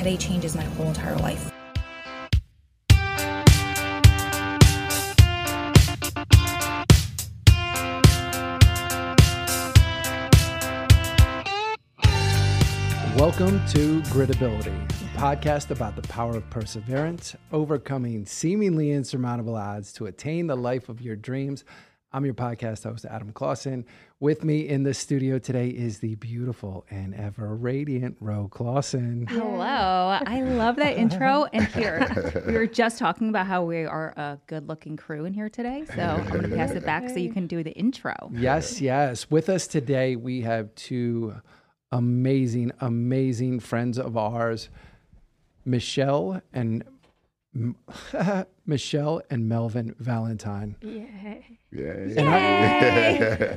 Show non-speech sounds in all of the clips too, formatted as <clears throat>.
today changes my whole entire life. Welcome to Gritability, a podcast about the power of perseverance, overcoming seemingly insurmountable odds to attain the life of your dreams. I'm your podcast host, Adam Clausen. With me in the studio today is the beautiful and ever radiant Ro Clausen. Hello. I love that intro. And here, we were just talking about how we are a good looking crew in here today. So I'm going to pass it back so you can do the intro. Yes, yes. With us today, we have two amazing, amazing friends of ours, Michelle and <laughs> Michelle and Melvin Valentine. Yay. Yeah. And I,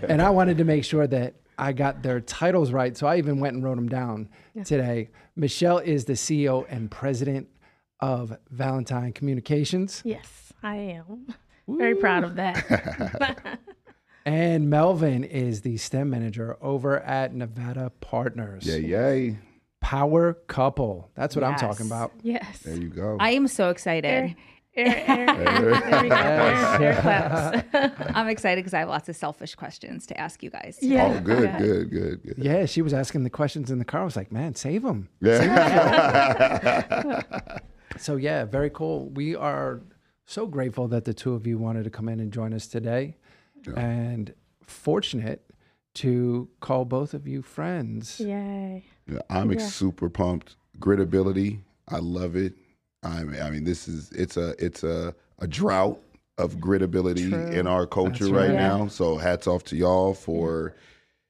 and I wanted to make sure that I got their titles right. So I even went and wrote them down today. Michelle is the CEO and president of Valentine Communications. Yes, I am. Very proud of that. <laughs> And Melvin is the STEM manager over at Nevada Partners. Yeah, yay. Power couple. That's what I'm talking about. yes. There you go. I am so excited. Air, air, air, there. Air, air claps. <laughs> I'm excited because I have lots of selfish questions to ask you guys. Yeah. oh, good, Yeah. good, good, good. Yeah, she was asking the questions in the car. I was like, man, save them. Yeah. <laughs> So, yeah, very cool. We are so grateful that the two of you wanted to come in and join us today and fortunate to call both of you friends. Yay. Yeah, I'm Yeah. super pumped. Gritability. I love it. I mean, I mean, this is it's a it's a a drought of gritability True. in our culture right, right. now. So hats off to y'all for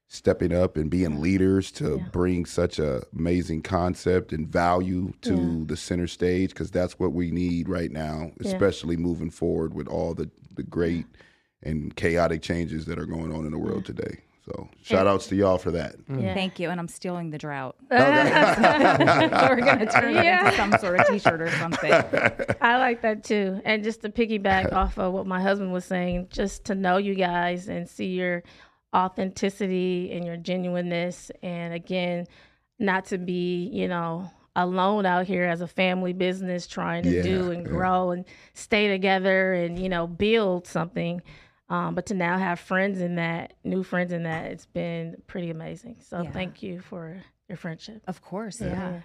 stepping up and being leaders to Yeah. bring such a amazing concept and value to Yeah. the center stage because that's what we need right now, Yeah. especially moving forward with all the the great and chaotic changes that are going on in the world today. So shout outs to y'all for that. Mm. Yeah. Thank you. And I'm stealing the drought. <laughs> Oh, <laughs> We're going to turn it Yeah. into some sort of t shirt or something. <laughs> I like that too. And just to piggyback off of what my husband was saying, just to know you guys and see your authenticity and your genuineness. And again, not to be, you know, alone out here as a family business trying to Yeah, do and yeah. grow and stay together and, you know, build something. Um, but to now have friends in that, new friends in that, it's been pretty amazing. So Yeah. thank you for your friendship. Of course. Yeah.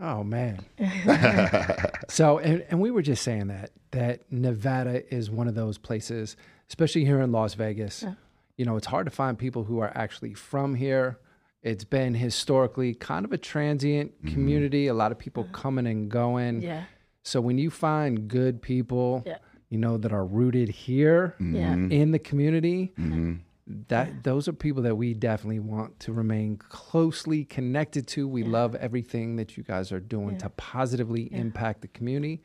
Oh man. <laughs> <laughs> so and, and we were just saying that that Nevada is one of those places, especially here in Las Vegas. You know, it's hard to find people who are actually from here. It's been historically kind of a transient community, a lot of people coming and going. Yeah. So when you find good people, Yeah. You know, that are rooted here Yeah. in the community, Mm-hmm. that those are people that we definitely want to remain closely connected to. We love everything that you guys are doing to positively impact the community.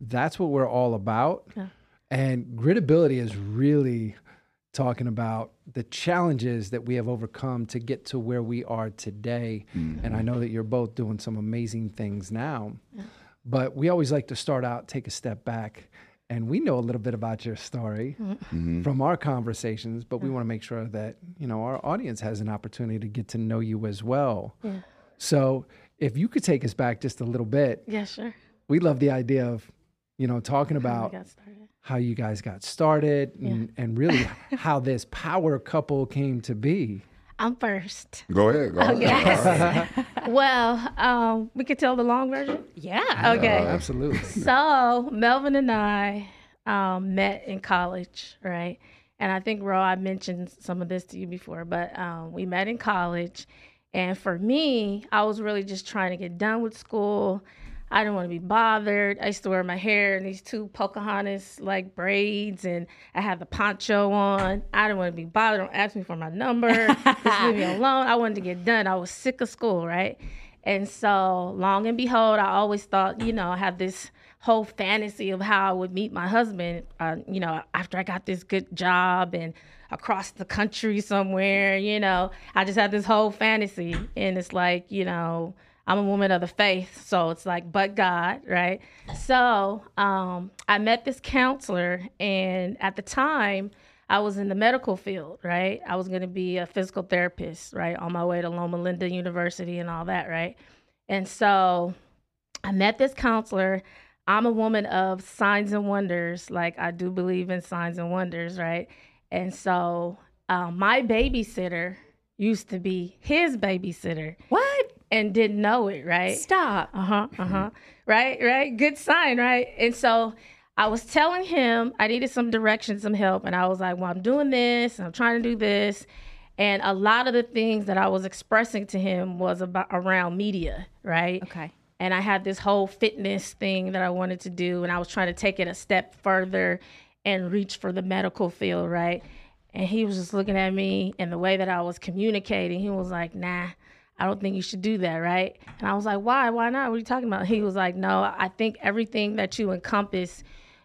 That's what we're all about. Yeah. And gritability is really talking about the challenges that we have overcome to get to where we are today. And I know that you're both doing some amazing things now. But we always like to start out, take a step back. And we know a little bit about your story mm-hmm. from our conversations, but we want to make sure that, you know, our audience has an opportunity to get to know you as well. Yeah. So if you could take us back just a little bit, Yeah, sure. we love the idea of, you know, talking about got how you guys got started and, and really <laughs> how this power couple came to be. I'm first. Go ahead. Go ahead. <laughs> Well, um, we could tell the long version. Yeah. Okay. Absolutely. <laughs> So Melvin and I um, met in college, right? And I think Ro, I mentioned some of this to you before, but um, we met in college. And for me, I was really just trying to get done with school. I didn't want to be bothered. I used to wear my hair in these two Pocahontas like braids, and I had the poncho on. I didn't want to be bothered. Don't ask me for my number. Just leave me <laughs> alone. I wanted to get done. I was sick of school, right? And so, long and behold, I always thought, you know, I had this whole fantasy of how I would meet my husband, uh, you know, after I got this good job and across the country somewhere, you know. I just had this whole fantasy. And it's like, you know, I'm a woman of the faith. So it's like, but God, right? So um, I met this counselor, and at the time, I was in the medical field, right? I was going to be a physical therapist, right? On my way to Loma Linda University and all that, right? And so I met this counselor. I'm a woman of signs and wonders. Like I do believe in signs and wonders, right? And so um, my babysitter used to be his babysitter What? And didn't know it, right? Stop. Uh huh. Uh huh. Right. Right. Good sign. Right. And so I was telling him I needed some direction, some help, and I was like, "Well, I'm doing this, and I'm trying to do this." And a lot of the things that I was expressing to him was about around media, right? Okay. and I had this whole fitness thing that I wanted to do, and I was trying to take it a step further and reach for the medical field, right? And he was just looking at me and the way that I was communicating, he was like, nah. I don't think you should do that, right? And I was like, why? Why not? What are you talking about? <laughs> He was like, no, I think everything that you encompass,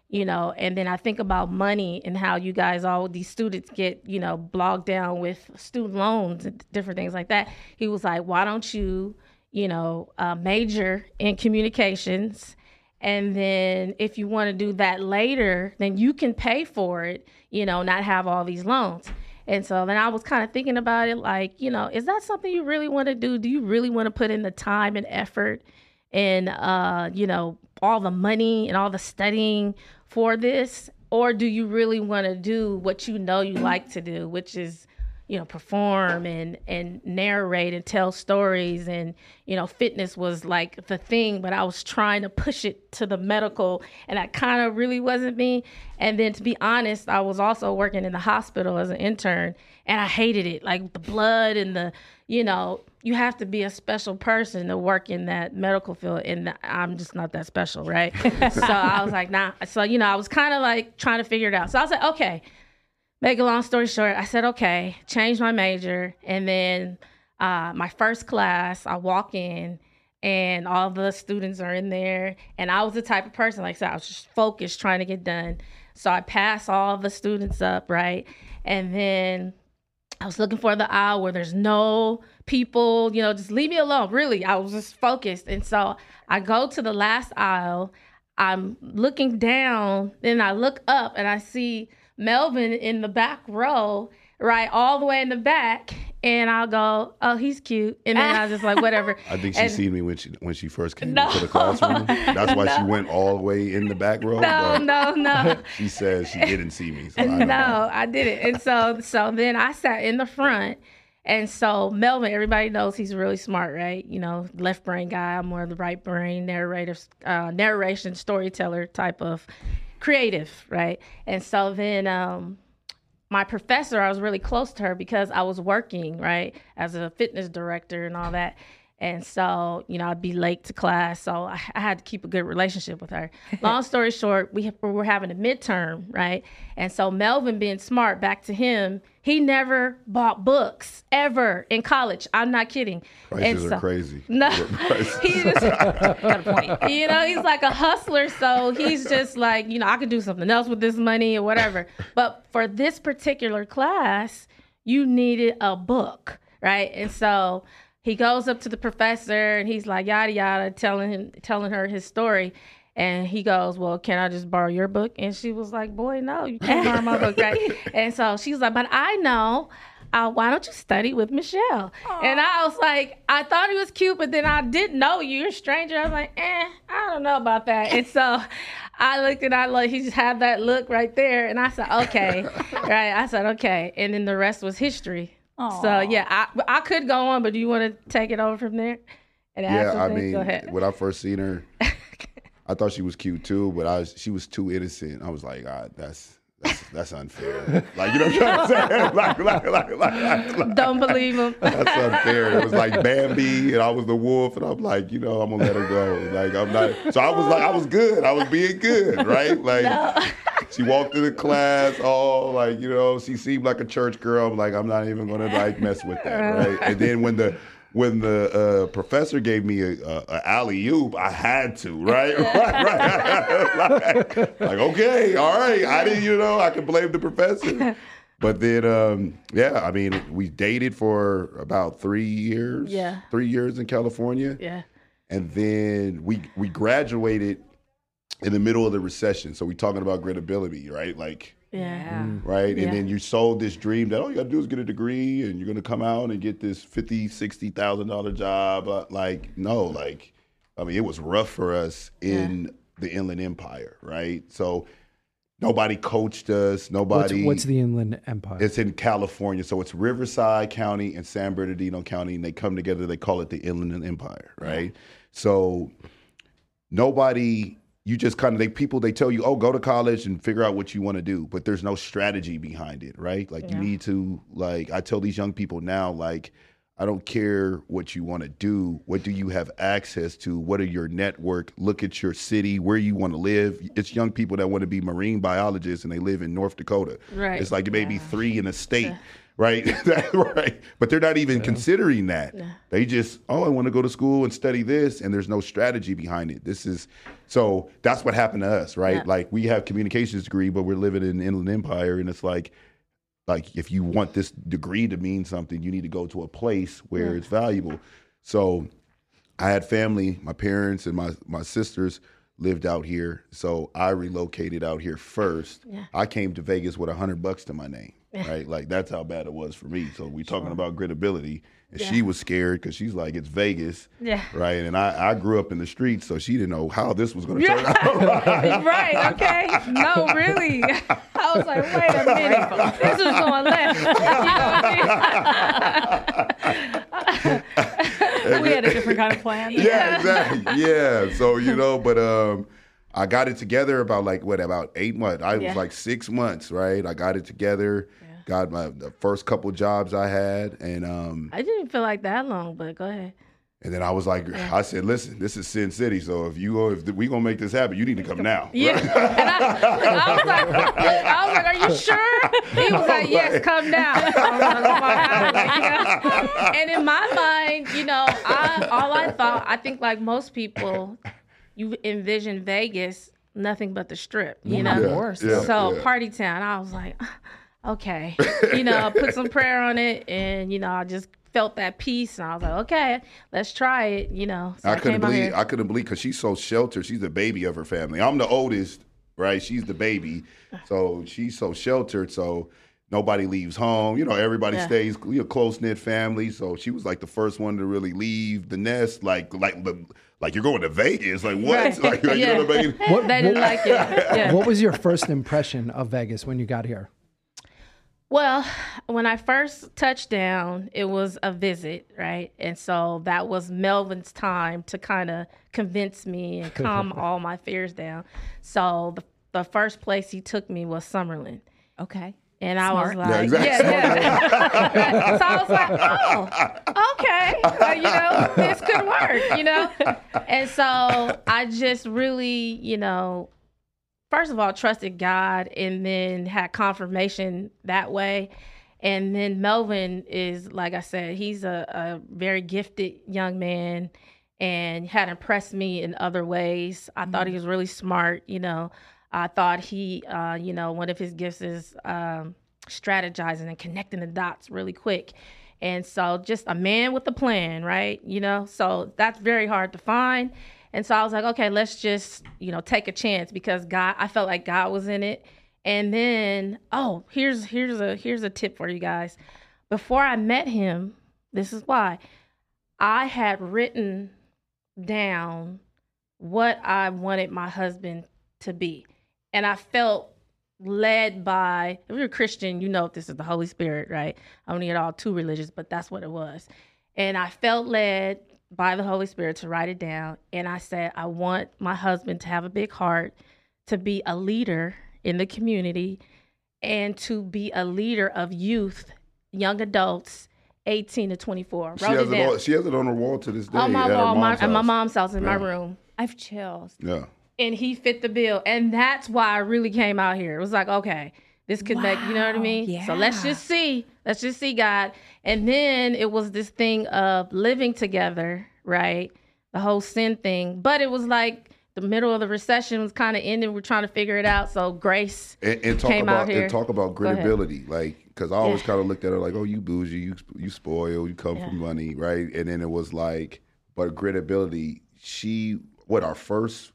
you know, and then I think about money and how you guys, all these students get, you know, bogged down with student loans and different things like that. He was like, why don't you, you know, uh, major in communications? And then if you want to do that later, then you can pay for it, you know, not have all these loans. And so then I was kind of thinking about it like, you know, is that something you really want to do? Do you really want to put in the time and effort and, uh, you know, all the money and all the studying for this? Or do you really want to do what you know you like to do, which is, you know, perform and and narrate and tell stories and you know, fitness was like the thing, but I was trying to push it to the medical and that kind of really wasn't me. And then to be honest, I was also working in the hospital as an intern and I hated it. Like the blood and the, you know, you have to be a special person to work in that medical field and I'm just not that special, right? <laughs> so I was like, nah. So, you know, I was kind of like trying to figure it out. So I was like, okay, make a long story short, I said, okay, change my major. And then uh, my first class, I walk in and all the students are in there. And I was the type of person, like I said, I was just focused trying to get done. So I pass all the students up, right? And then I was looking for the aisle where there's no people, you know, just leave me alone. Really, I was just focused. And so I go to the last aisle. I'm looking down, then I look up and I see Melvin in the back row, right, all the way in the back. And I'll go, oh, he's cute. And then I was just like, whatever. <laughs> I think she And- seen me when she when she first came No. into the classroom. That's why she <laughs> went all the way in the back row. No, no, no. <laughs> She says she didn't see me. So I don't know. no, I didn't. And so so then I sat in the front. And so Melvin, everybody knows he's really smart, right? You know, left brain guy. I'm more the right brain narrator, uh, narration storyteller type of creative, right? And so then um, my professor, I was really close to her because I was working, right, as a fitness director and all that. And so, you know, I'd be late to class. So I, I had to keep a good relationship with her. <laughs> Long story short, we, we were having a midterm, right? And so Melvin, being smart, back to him, he never bought books ever in college. I'm not kidding. Prices And are crazy. <laughs> No, Prices- he just, <laughs> Got a point. you know, he's like a hustler. So he's just like, you know, I could do something else with this money or whatever. But for this particular class, you needed a book, right? And so he goes up to the professor and he's like, yada yada, telling him, telling her his story. And he goes, Well, can I just borrow your book? And she was like, Boy, no, you can't borrow my book, right? <laughs> And so she's like, But I know. Uh, why don't you study with Michelle? And I was like, I thought he was cute, but then I didn't know you. You're a stranger. I was like, eh, I don't know about that. And so I looked and I like he just had that look right there, and I said, okay, <laughs> right? I said, okay, and then the rest was history. So yeah, I I could go on, but do you want to take it over from there? And yeah, I mean, go ahead. when I first seen her, <laughs> I thought she was cute too, but I was, she was too innocent. I was like, ah, that's that's that's unfair. like you know what I'm saying? <laughs> like, like, like, like, like, Don't believe him. That's unfair. It was like Bambi, and I was the wolf, and I'm like, you know, I'm gonna let her go. Like I'm not. So I was like, I was good. I was being good, right? Like she walked into class, all like, you know, she seemed like a church girl. I'm like, I'm not even gonna like mess with that, uh. right? And then when the when the uh, professor gave me a, a, a alley oop, I had to, right? <laughs> right, right. like, <laughs> like, okay, all right. I didn't, you know, I can blame the professor. But then, um, yeah, I mean, we dated for about three years. Yeah. three years in California, yeah. and then we we graduated in the middle of the recession. So we're talking about gritability, right? Like Yeah. right? Yeah. And then you sold this dream that all you got to do is get a degree and you're going to come out and get this fifty, sixty thousand dollar job. Uh, Like no, like I mean, it was rough for us in the Inland Empire, right? So nobody coached us. What's, Nobody. what's the Inland Empire? It's in California, so it's Riverside County and San Bernardino County, and they come together. They call it the Inland Empire, right? So nobody, you just kind of they people they tell you, oh, go to college and figure out what you want to do, but there's no strategy behind it, right? Like you need to like I tell these young people now, like I don't care what you want to do. What do you have access to? What are your network? Look at your city, where you want to live. It's young people that want to be marine biologists and they live in North Dakota. Right. It's like maybe three in a state, right? <laughs> right. But they're not even considering that. They just, oh, I want to go to school and study this, and there's no strategy behind it. This is so that's what happened to us, right? Yeah. Like we have communications degree, but we're living in Inland Empire, and it's like like if you want this degree to mean something, you need to go to a place where it's valuable. So I had family, my parents and my my sisters lived out here. So I relocated out here first. I came to Vegas with a hundred bucks to my name. <laughs> Right? Like that's how bad it was for me. So we're talking about gritability. And she was scared because she's like, it's Vegas. Yeah. Right. And I, I grew up in the streets, so she didn't know how this was gonna turn <laughs> out. right, okay. No, really. <laughs> I was like, wait a minute. This is going left. You know I mean? we had a different kind of plan. yeah, exactly. Yeah. So you know, but um, I got it together about like what about eight months. I Yeah. was like six months, right? I got it together. Got my the first couple jobs I had, and um, I didn't feel like that long, but go ahead. and then I was like, I said, listen, this is Sin City, so if you if we gonna make this happen, you need to come now. Yeah. <laughs> And I, I was like, I was like, are you sure? He was like, yes, come down. <laughs> Like, oh my God. And in my mind, you know, I all I thought, I think like most people, you envision Vegas nothing but the strip, you know? of course. Yeah, so yeah. party town. I was like, okay, <laughs> you know, put some prayer on it, and you know, I just felt that peace, and I was like, okay, let's try it, you know. So I couldn't came believe. I couldn't believe because she's so sheltered. She's the baby of her family. I'm the oldest, right? She's the baby, so she's so sheltered. So nobody leaves home. You know, everybody Yeah. stays. We a close knit family. So she was like the first one to really leave the nest. Like like the like you're going to Vegas. Like what? Right. <laughs> Like, like, you know what I mean? What, they didn't what- like it. Yeah. what was your first impression of Vegas when you got here? Well, when I first touched down, it was a visit, right? And so that was Melvin's time to kind of convince me and <laughs> calm all my fears down. So the, the first place he took me was Summerlin. Okay. And I was like, Yeah, exactly. yeah, yeah. <laughs> so I was like, oh, okay. Well, you know, this could work, you know? And so I just really, you know, first of all, trusted God and then had confirmation that way. And then Melvin is, like I said, he's a, a very gifted young man and had impressed me in other ways. I thought he was really smart, you know. I thought he, uh, you know, one of his gifts is um, strategizing and connecting the dots really quick. And so just a man with a plan, right? You know, so that's very hard to find. And so I was like, okay, let's just, you know, take a chance because God, I felt like God was in it. And then, oh, here's here's a here's a tip for you guys. Before I met him, this is why I had written down what I wanted my husband to be. And I felt led by if you're a Christian, you know this is the Holy Spirit, right? I don't need all too religious, but that's what it was. And I felt led by the Holy Spirit to write it down. And I said, I want my husband to have a big heart, to be a leader in the community, and to be a leader of youth, young adults, 18 to 24. She has on, she has it on her wall to this day. on my at wall, my, at my mom's house in my room. I've chills. Yeah. And he fit the bill. And that's why I really came out here. It was like, okay, this could make, you know what I Wow, mean? So let's just see. Let's just see God. And then it was this thing of living together, right? The whole sin thing. But it was like the middle of the recession was kind of ending. We're trying to figure it out. So grace. And, and talk Came out about here. and talk about Go gritability, like because I always Yeah. kind of looked at her like, oh, you bougie, you you spoil, you come from money, right? And then it was like, but gritability. She what our first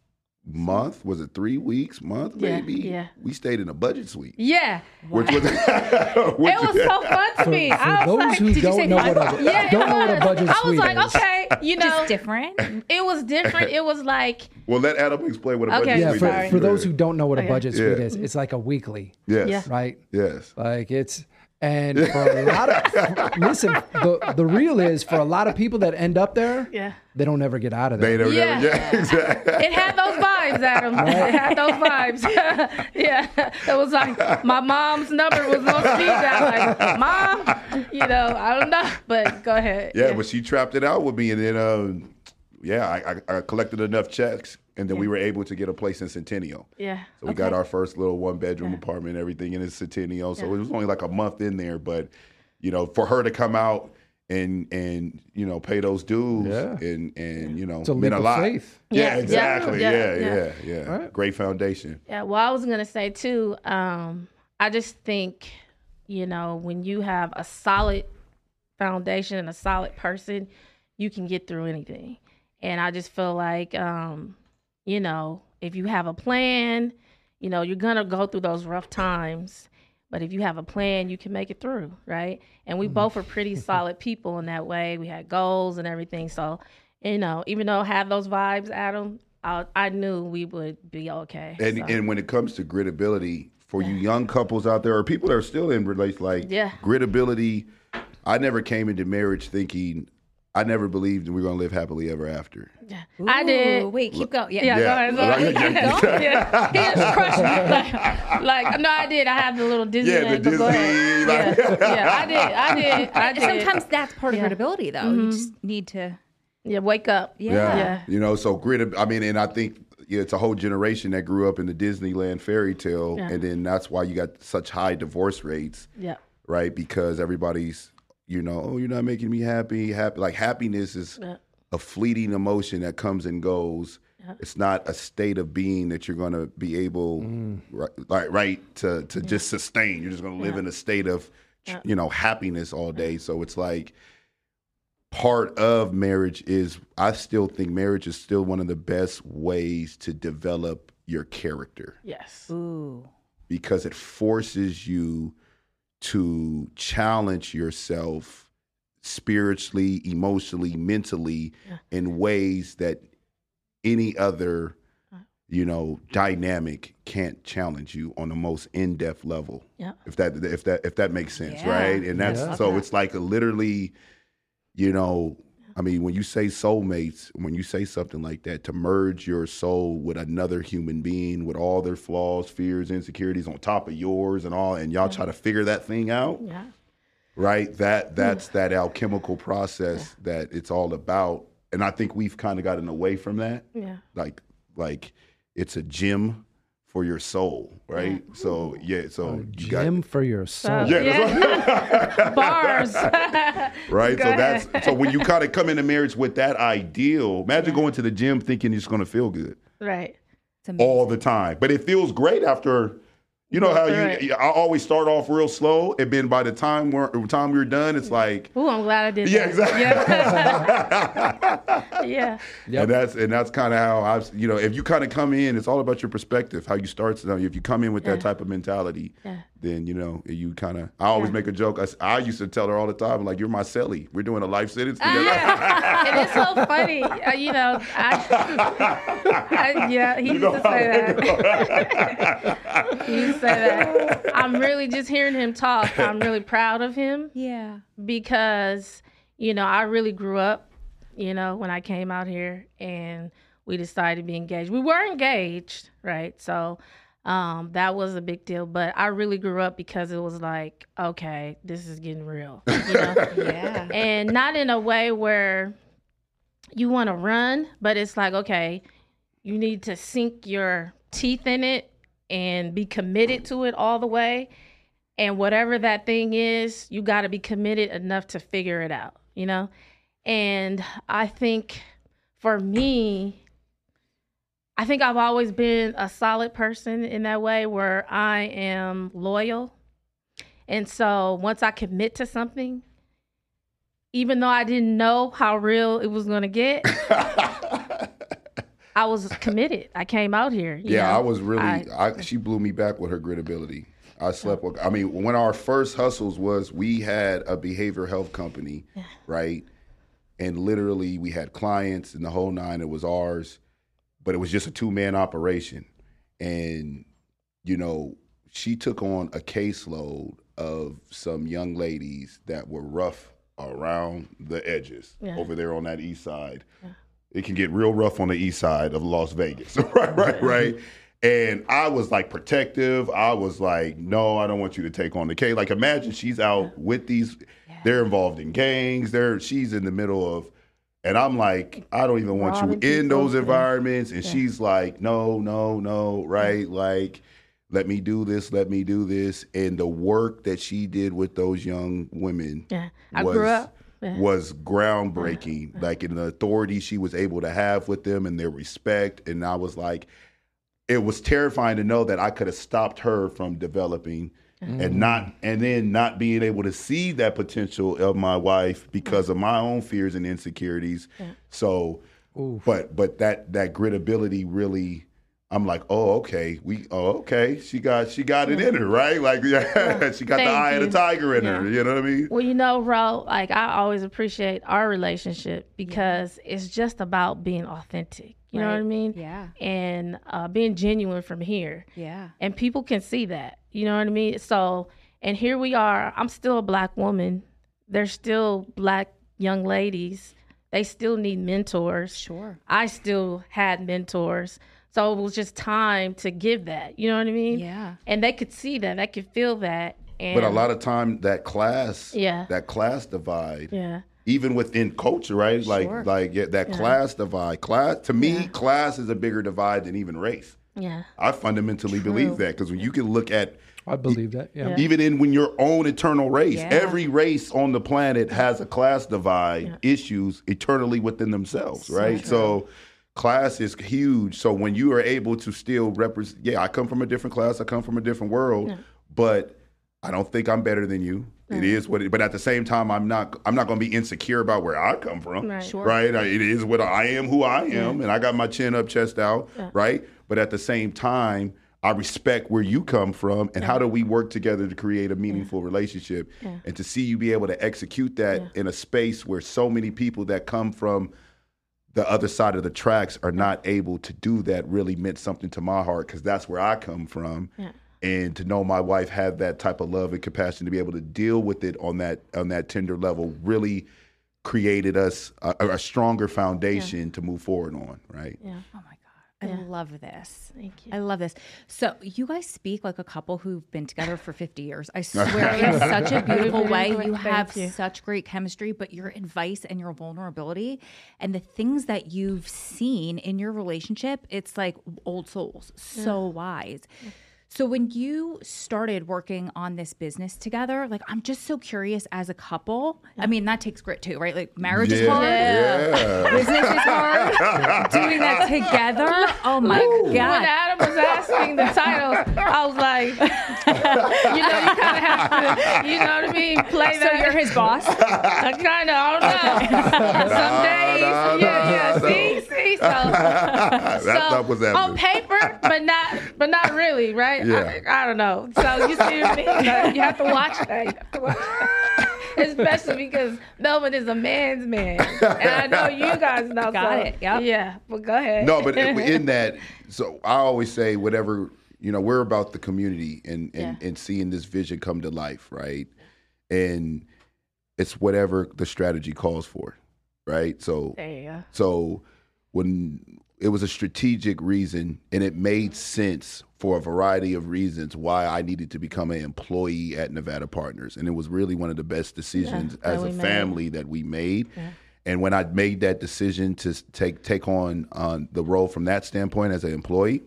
month. Was it three weeks, month, Yeah, maybe? yeah. We stayed in a budget suite. Yeah. Which was, <laughs> which It was so <laughs> fun to me. For I was those like, who did you say don't know what fun? a, yeah, don't know what a was. budget I was like, is. okay, you know, Just different. it was different. It was like, well, let Adam explain what a Okay, budget Yeah, suite for, Sorry. for those who don't know what a Okay. budget Yeah. suite is, it's like a weekly, Yes. Yeah. right? Yes. Like it's and for a lot of <laughs> listen, the the real is for a lot of people that end up there, yeah. they don't ever get out of there. They there. never, Yeah. yeah, exactly. It had those vibes, Adam. It had those vibes. <laughs> yeah. It was like my mom's number was on speed dial. Like, mom, you know, I don't know. But go ahead. Yeah, but she trapped it out with me, and then, um, yeah, I, I, I collected enough checks, and then we were able to get a place in Centennial. Yeah. So we got our first little one bedroom apartment, everything in Centennial. So Yeah. it was only like a month in there, but you know, for her to come out and and you know pay those dues Yeah. and and you know It's a meant leap a of lot. faith. Yeah, Yeah, yeah, exactly. yeah, Yeah, yeah. yeah, yeah. Right. Great foundation. Yeah, well, I was gonna say too. Um, I just think, you know, when you have a solid foundation and a solid person, you can get through anything. And I just feel like, um, you know, if you have a plan, you know, you're gonna go through those rough times. But if you have a plan, you can make it through, right? And we both were pretty <laughs> solid people in that way. We had goals and everything. So, you know, even though I had those vibes, Adam, I, I knew we would be okay. And So, and when it comes to gritability, for you young couples out there or people that are still in relation, like Yeah. gritability, I never came into marriage thinking I never believed we are gonna live happily ever after. yeah. I did. Wait, keep going. Yeah. Yeah, Yeah. go ahead. Go ahead. yeah, yeah. He just crushed me. Like, like, no, I did. I have the little Disney. Yeah, the but. Disney, like- yeah, yeah, I did. I <laughs> did. I did. Sometimes that's part of Yeah. gritability, though. You mm-hmm. just need to. yeah, wake up. Yeah. Yeah. You know, so grit. I mean, and I think yeah, it's a whole generation that grew up in the Disneyland fairy tale, Yeah. and then that's why you got such high divorce rates, Yeah. right? Because everybody's, you know, oh, you're not making me happy. Happy, like happiness is Yeah. a fleeting emotion that comes and goes. It's not a state of being that you're going to be able, mm. right, right, right, to to just sustain. You're just going to live in a state of, you know, happiness all day. So it's like part of marriage is I still think marriage is still one of the best ways to develop your character Yes. Ooh. because it forces you to challenge yourself spiritually, emotionally, mentally in ways that any other you know dynamic can't challenge you on the most in-depth level Yeah. if that if that if that makes sense Yeah. right and that's Yeah. so it's like a literally you know i mean when you say soulmates when you say something like that to merge your soul with another human being with all their flaws fears insecurities on top of yours and all and y'all try to figure that thing out? Yeah. right? That hmm. that's that alchemical process that it's all about. And i think we've kind of gotten away from that. Yeah. like like it's a gym for your soul right so yeah so you got Gym for your soul. yeah, that's <laughs> Bars. <laughs> right Go so ahead. that's so when you kind of come into marriage with that ideal imagine going to the gym thinking it's going to feel good right. All the time but it feels great after you know how Right. you i always start off real slow and then by the time we're time we're done it's mm. like Ooh, I'm glad I did yeah that. exactly Yeah. <laughs> Yep. And that's and that's kind of how I, was- you know, if you kind of come in, it's all about your perspective, how you start. So if you come in with that type of mentality, Yeah. Then you know you kind of. I always Yeah. make a joke. I used to tell her all the time, like, "You're my celly. We're doing a life sentence together." Yeah. and it's so funny. Uh, you know, I, <laughs> I yeah, he You used to say that. he used to say that. <laughs> I'm really just hearing him talk. I'm really proud of him yeah. because, you know, I really grew up, you know, when I came out here and we decided to be engaged. We were engaged, right? So um, that was a big deal. But I really grew up because it was like, okay, this is getting real. You know? <laughs> Yeah. and not in a way where you want to run, but it's like, okay, you need to sink your teeth in it and be committed to it all the way. And whatever that thing is, you got to be committed enough to figure it out, you know? And I think for me, I think I've always been a solid person in that way where I am loyal. And so once I commit to something, even though I didn't know how real it was going to get, <laughs> I was committed. I came out here. Yeah, know. I was really. I- I, she blew me back with her gritability. I slept with. I mean, when our first hustles was, we had a behavioral health company, right? And literally, we had clients and the whole nine. It was ours, but it was just a two man operation. And you know, she took on a caseload of some young ladies that were rough around the edges Yeah. over there on that east side. It can get real rough on the east side of Las Vegas. <laughs> right, right, right. And I was like protective. I was like, no, I don't want you to take on the case. Like, imagine she's out with these. They're involved in gangs. They're she's in the middle of, and I'm like, I don't even want you in those environments. And she's like, no, no, no, right? Like, let me do this. Let me do this. And the work that she did with those young women Yeah. I was, grew up. Yeah. was groundbreaking. Like in the authority she was able to have with them and their respect. And I was like, it was terrifying to know that I could have stopped her from developing and not and then not being able to see that potential of my wife because of my own fears and insecurities. So but but that that grit ability really I'm like, oh, okay. We, oh, okay. She got, she got it in her, right? Like, <laughs> yeah, she got the Thank eye of you. the tiger in her. You know what I mean? Well, you know, Ro, like I always appreciate our relationship because it's just about being authentic. You know what I mean? Yeah. And uh, being genuine from here. Yeah. And people can see that. You know what I mean? So, and here we are. I'm still a black woman. There's still black young ladies. They still need mentors. Sure. I still had mentors. So it was just time to give that. You know what I mean? Yeah. And they could see that. They could feel that. And But a lot of time, that class, Yeah. that class divide, Yeah. even within culture, right? Like, Sure. like yeah, that class divide. Class to me, class is a bigger divide than even race. Yeah. I fundamentally believe that because when you can look at I believe that. Yeah. Yeah. even in when your own eternal race, Yeah. every race on the planet has a class divide issues eternally within themselves, right? So class is huge. So when you are able to still represent, yeah, I come from a different class, I come from a different world, but I don't think I'm better than you. It is mm-hmm. what it, but at the same time, I'm not. I'm not going to be insecure about where I come from. Right. Sure. Right. I- It is what I am, who I am, and I got my chin up, chest out. Right. But at the same time, I respect where you come from, and how do we work together to create a meaningful relationship, and to see you be able to execute that in a space where so many people that come from the other side of the tracks are not able to do that really meant something to my heart because that's where I come from. And to know my wife had that type of love and compassion to be able to deal with it on that on that tender level really created us a, a stronger foundation to move forward on, right? Yeah. Oh my God. I love this. Thank you. I love this. So you guys speak like a couple who've been together for 50 years. I <laughs> swear in such a beautiful way. You have you. such great chemistry, but your advice and your vulnerability and the things that you've seen in your relationship, it's like old souls. So wise. So when you started working on this business together, like I'm just so curious as a couple. I mean, that takes grit too, right? Like marriage is hard. yeah. Business is hard. <laughs> Doing that together. Oh my When God. When Adam was asking the titles, I was like, <laughs> you know, you kind of have to, you know what I mean, play So that. you're his boss? I kind of, I don't know. Some days, nah, yeah, yeah. nah, See, see, so, <laughs> That's so not what's on paper, but not, but not really, right? Yeah. I, I don't know. So you see what I mean? <laughs> You have to watch that. You have to watch that. Especially because Melvin is a man's man, and I know you guys know. That. <laughs> Got so, it, yep. Yeah, but go ahead. No, but in <laughs> that, so I always say whatever you know, we're about the community and and, Yeah. and seeing this vision come to life, right? And it's whatever the strategy calls for, right? So there you go. so when it was a strategic reason and it made sense for a variety of reasons why I needed to become an employee at Nevada Partners. And it was really one of the best decisions that as a made. family that we made. And when I made that decision to take take on on the role from that standpoint as an employee,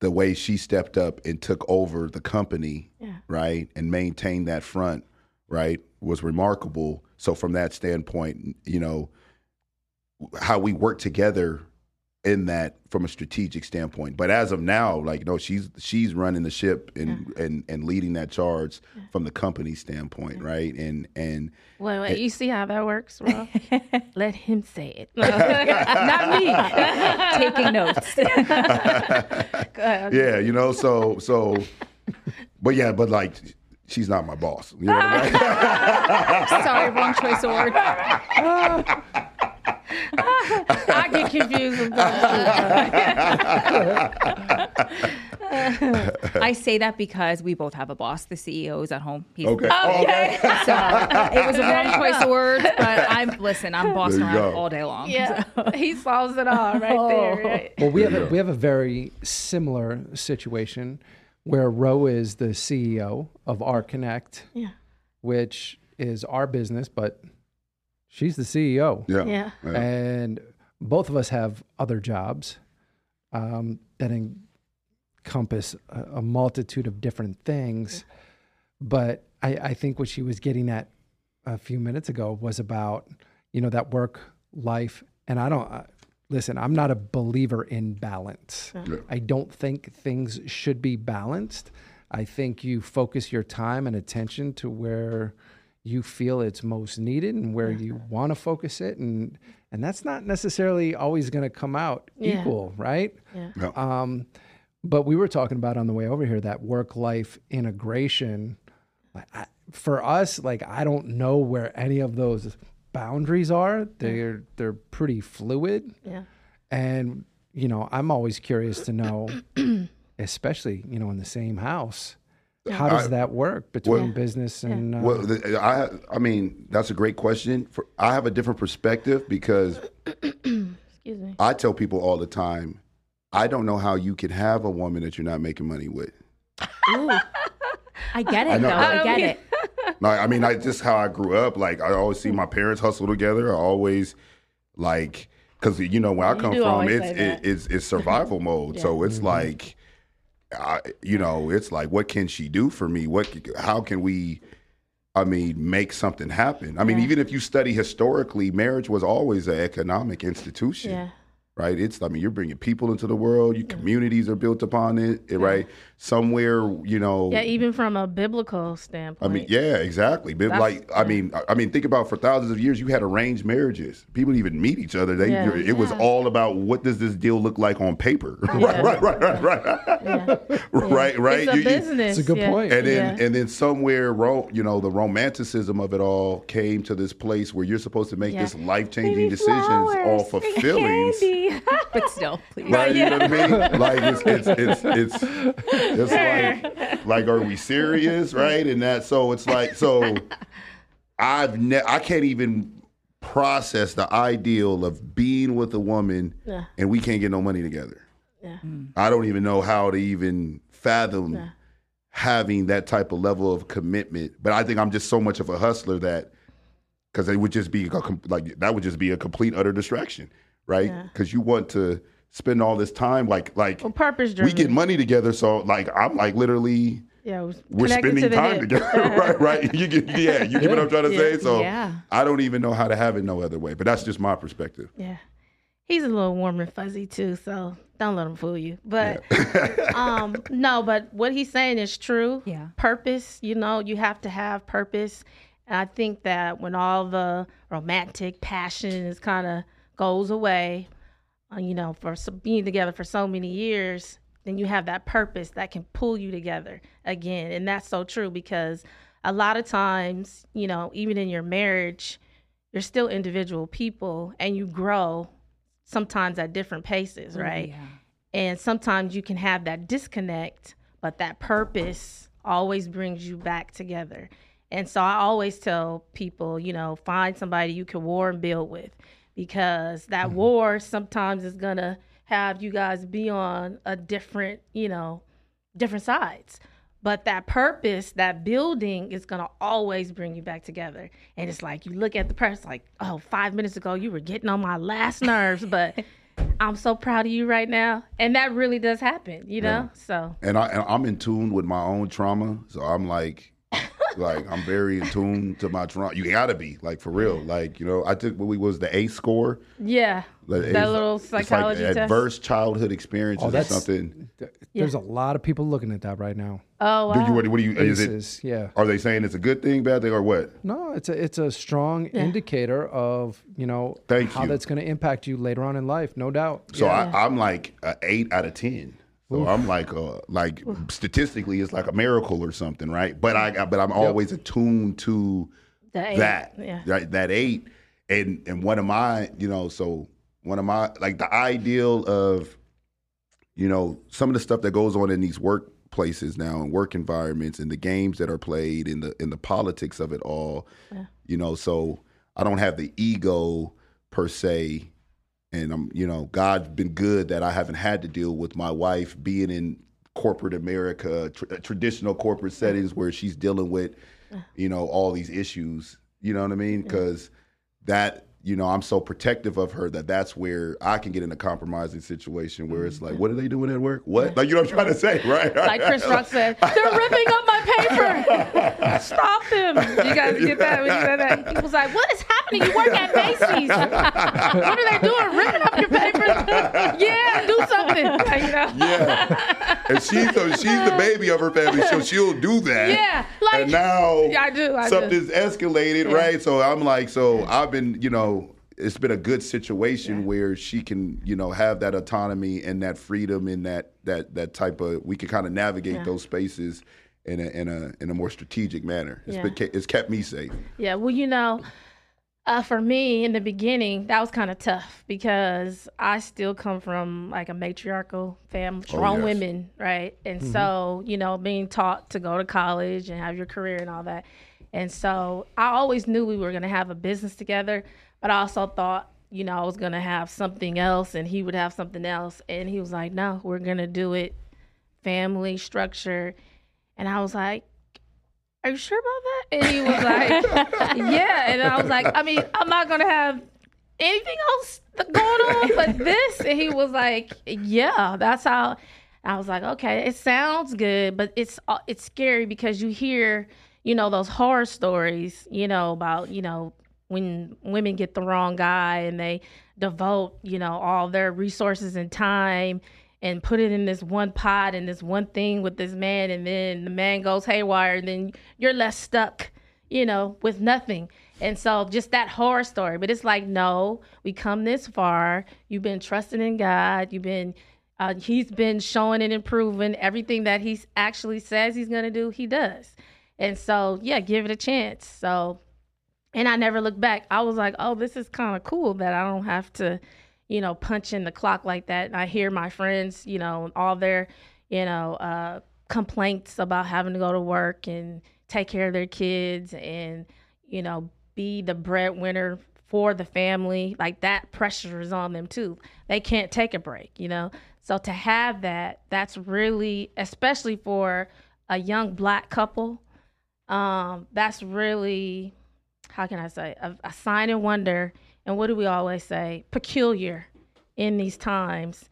the way she stepped up and took over the company, Yeah. right, and maintained that front, right, was remarkable. So from that standpoint, you know, how we work together in that from a strategic standpoint. But as of now, like no, she's she's running the ship and and and leading that charge from the company standpoint, right? And and Wait, wait, you see how that works, Ro? <laughs> Let him say it. <laughs> <laughs> Not me. Taking notes. yeah, you know, so so, but yeah, but like she's not my boss. You know what I mean? Sorry, wrong choice of word. I get confused with I say that because we both have a boss. The CEO is at home. He's Okay. Oh, okay. <laughs> So it was a wrong choice of words, but I'm listen. I'm bossing around go. all day long. Yeah, <laughs> he solves it all right oh. there. Right? Well, we have a, we have a very similar situation where Ro is the CEO of our Connect, Yeah. which is our business, but she's the CEO. Yeah. Yeah. And both of us have other jobs um, that encompass a, a multitude of different things. But I, I think what she was getting at a few minutes ago was about, you know, that work life. And I don't, uh, listen, I'm not a believer in balance. I don't think things should be balanced. I think you focus your time and attention to where you feel it's most needed and where you want to focus it and and that's not necessarily always going to come out Yeah. equal right? Yeah. um but we were talking about on the way over here that work life integration. I- I, for us like i don't know where any of those boundaries are. They're they're pretty fluid. Yeah. and you know i'm always curious to know <clears throat> especially you know in the same house how does I- that work between Well- business and uh, Well, the, I I mean that's a great question. For, I have a different perspective because Excuse me. I tell people all the time, I don't know how you can have a woman that you're not making money with. Ooh. I get I it know. though. I I get it. No, I mean, I just how I grew up. Like I always see my parents hustle together. I always like because you know where I You come from, it's it, it's it's survival mode. <laughs> So it's like, I, you know, it's like, what can she do for me? What how can we? I mean, make something happen. I mean, even if you study historically, marriage was always an economic institution Yeah. right? It's I mean, you're bringing people into the world. Your communities are built upon it, eh, right? Somewhere, you know. Yeah, even from a biblical standpoint. I mean, yeah, exactly. But That's- like, I mean, I- I mean, think about for thousands of years, you had arranged marriages. People didn't even meet each other. They, Yeah. it was all about what does this deal look like on paper, <laughs> right, right, right, right, right, <laughs> Yeah. right, right. It's a You- you- business. It's a good yeah. point. and then Yeah. and then somewhere, ro- you know, the romanticism of it all came to this place where you're supposed to make Yeah. this life changing Maybe decisions flowers, off of feelings. candy. <laughs> But still, please. Right, you know what I mean? Like it's it's it's it's, it's like like are we serious, right? And that so it's like so I've ne- I can't even process the ideal of being with a woman Yeah. and we can't get no money together. Yeah. Hmm. I don't even know how to even fathom having that type of level of commitment. But I think I'm just so much of a hustler that because it would just be a, like that would just be a complete utter distraction, right? Yeah. Because you want to spend all this time like like Well, purpose we get money together, so like I'm like literally Yeah, we're spending to time hip. together, <laughs> <laughs> right? Right? You get yeah, you get what I'm trying to say. So Yeah. I don't even know how to have it no other way, but that's just my perspective. Yeah. He's a little warm and fuzzy too, so don't let him fool you. But <laughs> um no, but what he's saying is true. Yeah. Purpose, you know, you have to have purpose. And I think that when all the romantic passion is kind of goes away, Uh, you know, for so, being together for so many years, then you have that purpose that can pull you together again. And that's so true because a lot of times, you know, even in your marriage, you're still individual people and you grow sometimes at different paces, oh, right? Yeah. And sometimes you can have that disconnect, but that purpose always brings you back together. And so I always tell people, you know, find somebody you can war and build with because that mm-hmm. war sometimes is going to have you guys be on a different, you know, different sides. But that purpose, that building is going to always bring you back together. And it's like you look at the person like, oh, five minutes ago, you were getting on my last <laughs> nerves, but I'm so proud of you right now. And that really does happen, you know? So, and I and I'm in tune with my own trauma. So I'm like, like I'm very attuned to my trauma. You gotta be like for real. Mm. Like you know, I took what we was the ACE score. Yeah. Like, that little it's like psychology test. adverse childhood experiences Oh, or that's something. There's a lot of people looking at that right now. Oh wow. Do you what, what do you is it? Yeah. Are they saying it's a good thing, bad thing, or what? No, it's a it's a strong indicator of you know Thank how you. that's going to impact you later on in life, no doubt. So Yeah. I, I'm like a eight out of ten. So I'm like, uh, like statistically, it's like a miracle or something, right? But I, but I'm always attuned to The that, yeah. That eight, and and one of my, you know, so one of my like the ideal of, you know, some of the stuff that goes on in these workplaces now and work environments and the games that are played and the in the politics of it all, you know. So I don't have the ego per se and I'm you know God's been good that I haven't had to deal with my wife being in corporate America, tr- uh, traditional corporate settings where she's dealing with you know all these issues. You know what I mean? Because that you know I'm so protective of her that that's where I can get in a compromising situation where it's mm-hmm. like, what are they doing at work? What like you know what I'm trying to say, right? Like Chris Rock said, they're ripping up my paper. <laughs> Stop them. You guys get that? When you said that, he was like, "What is happening? You work at Macy's. <laughs> what are they doing? Ripping up your paper? yeah, do something. Like, you know? yeah, and she's so she's the baby of her family, so she'll do that. Yeah, like- and now Yeah, I do, I do. something's escalated, right? So I'm like, so I've been, you know, it's been a good situation where she can, you know, have that autonomy and that freedom and that that that type of we can kind of navigate Yeah. those spaces in a in a in a more strategic manner. It's Yeah. been, it's kept me safe. Yeah, well, you know, uh, for me in the beginning, that was kind of tough because I still come from like a matriarchal family, strong yes. women, right? And so, you know, being taught to go to college and have your career and all that. And so I always knew we were going to have a business together, but I also thought, you know, I was going to have something else and he would have something else. And he was like, no, we're going to do it family structure. And I was like, are you sure about that? And he was like, yeah. And I was like, I mean, I'm not going to have anything else going on but <laughs> this. And he was like, yeah, that's how. I was like, okay, it sounds good, but it's uh, it's scary because you hear, you know, those horror stories, you know, about, you know, when women get the wrong guy and they devote, you know, all their resources and time and put it in this one pot and this one thing with this man and then the man goes haywire and then you're left stuck you know with nothing. And so just that horror story. But it's like no we come this far. You've been trusting in god. You've been uh, he's been showing and improving everything that he actually says he's going to do he does. And so yeah give it a chance. So and I never looked back. I was like, oh, this is kind of cool that I don't have to, you know, punching the clock like that. And I hear my friends, you know, all their, you know, uh, complaints about having to go to work and take care of their kids and, you know, be the breadwinner for the family. Like that pressure is on them too. They can't take a break, you know? So to have that, that's really, especially for a young black couple, um, that's really how can I say a, a sign and wonder. And what do we always say? Peculiar in these times,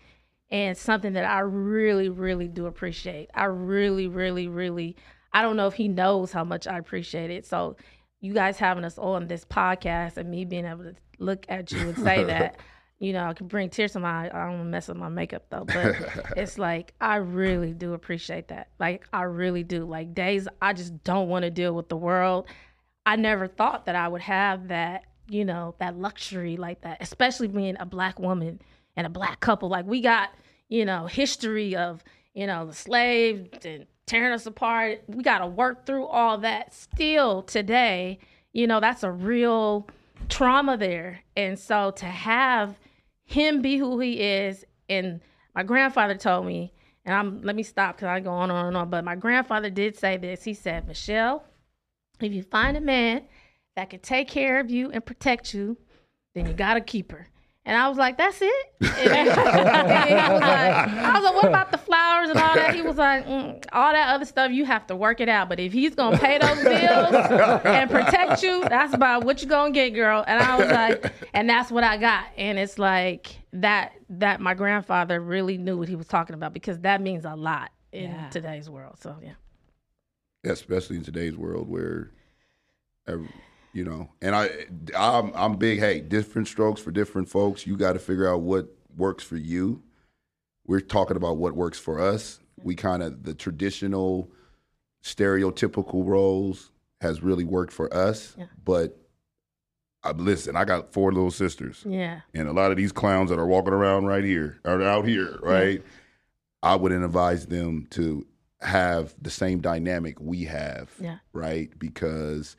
and something that I really, really do appreciate. I really, really, really. I don't know if he knows how much I appreciate it. So, you guys having us on this podcast and me being able to look at you and say <laughs> that, you know, I can bring tears to my. I don't want to mess with my makeup though, but <laughs> it's like I really do appreciate that. Like I really do. Like days I just don't want to deal with the world. I never thought that I would have that, you know, that luxury like that, especially being a black woman and a black couple. Like we got, you know, history of, you know, the slaves and tearing us apart. We got to work through all that still today. You know, that's a real trauma there. And so to have him be who he is, and my grandfather told me, and I'm let me stop because I go on and on and on. But my grandfather did say this. He said, Michelle, if you find a man that can take care of you and protect you, then you gotta keep her. And I was like, that's it. And <laughs> he, and he was like, I was like, what about the flowers and all that? He was like, mm, all that other stuff, you have to work it out. But if he's gonna pay those bills and protect you, that's about what you're gonna get, girl. And I was like, and that's what I got. And it's like that that my grandfather really knew what he was talking about because that means a lot in Yeah. today's world. So yeah. especially in today's world where, every, you know, and I, I'm, I'm big. Hey, different strokes for different folks. You got to figure out what works for you. We're talking about what works for us. We kind of the traditional, stereotypical roles has really worked for us, Yeah. but. I, listen, I got four little sisters. Yeah. And a lot of these clowns that are walking around right here are out here, right? I wouldn't advise them to have the same dynamic we have, Yeah. right? Because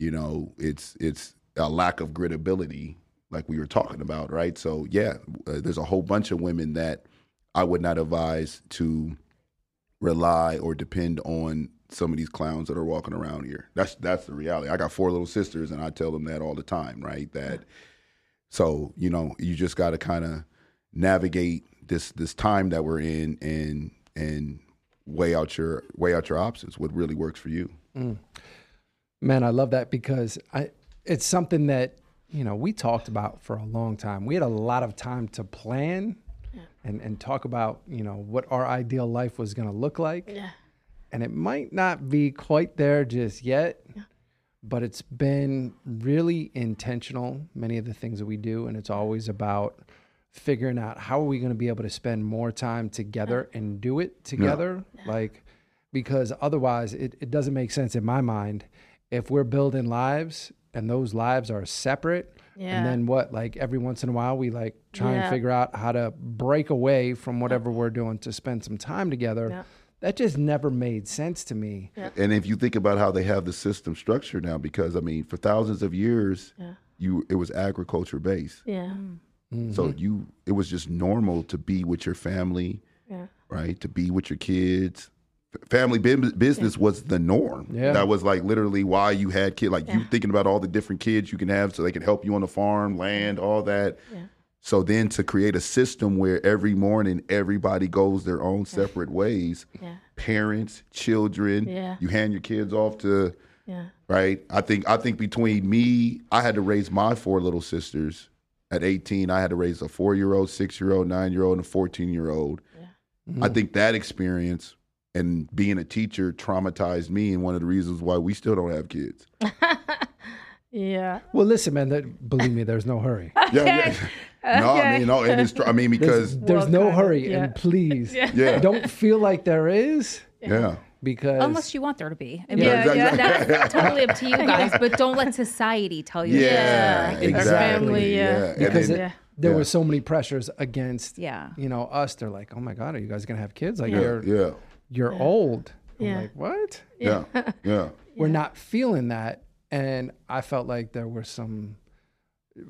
you know it's it's a lack of gritability, like we were talking about, right? So yeah, uh, there's a whole bunch of women that I would not advise to rely or depend on some of these clowns that are walking around here. That's that's the reality. I got four little sisters, and I tell them that all the time, right? That so you know you just got to kind of navigate this this time that we're in and and weigh out your weigh out your options. What really works for you? Man, I love that because I it's something that, you know, we talked about for a long time. We had a lot of time to plan and, and talk about, you know, what our ideal life was gonna look like. Yeah. And it might not be quite there just yet. yeah. But it's been really intentional, many of the things that we do, and it's always about figuring out how are we going to be able to spend more time together and do it together like because otherwise it, it doesn't make sense in my mind if we're building lives and those lives are separate Yeah. and then what like every once in a while we like try Yeah. and figure out how to break away from whatever we're doing to spend some time together Yeah. that just never made sense to me And if you think about how they have the system structured now, because I mean, for thousands of years, Yeah. you it was agriculture based. Yeah. Mm-hmm. So you it was just normal to be with your family, Yeah. right? To be with your kids. F- Family bu- business was the norm. Yeah. That was like literally why you had kids. Like you thinking about all the different kids you can have so they can help you on the farm, land, all that. Yeah. So then to create a system where every morning everybody goes their own separate ways, Yeah. parents, children, Yeah. you hand your kids off to Yeah. right? I think I think between me, I had to raise my four little sisters. At 18, I had to raise a four year old, six year old, nine year old, and a 14 year old. I think that experience and being a teacher traumatized me, and one of the reasons why we still don't have kids. <laughs> Yeah. well listen man that, believe me there's no hurry <laughs> Yeah, yeah. No, I mean, no, and it's. I mean, because there's Well, no kind of, hurry, yeah. and please <laughs> Yeah. don't feel like there is yeah, because Unless you want there to be. I mean, Yeah, yeah. that's totally up to you guys, but don't let society tell you. yeah, Yeah. exactly. Family, yeah. yeah. Because then- it, Yeah. there Yeah. were so many pressures against Yeah. you know us. They're like, oh my god, are you guys gonna have kids? Like yeah, you're yeah, you're old. I'm Yeah. like, what? yeah, yeah, <laughs> We're not feeling that, and I felt like there were some,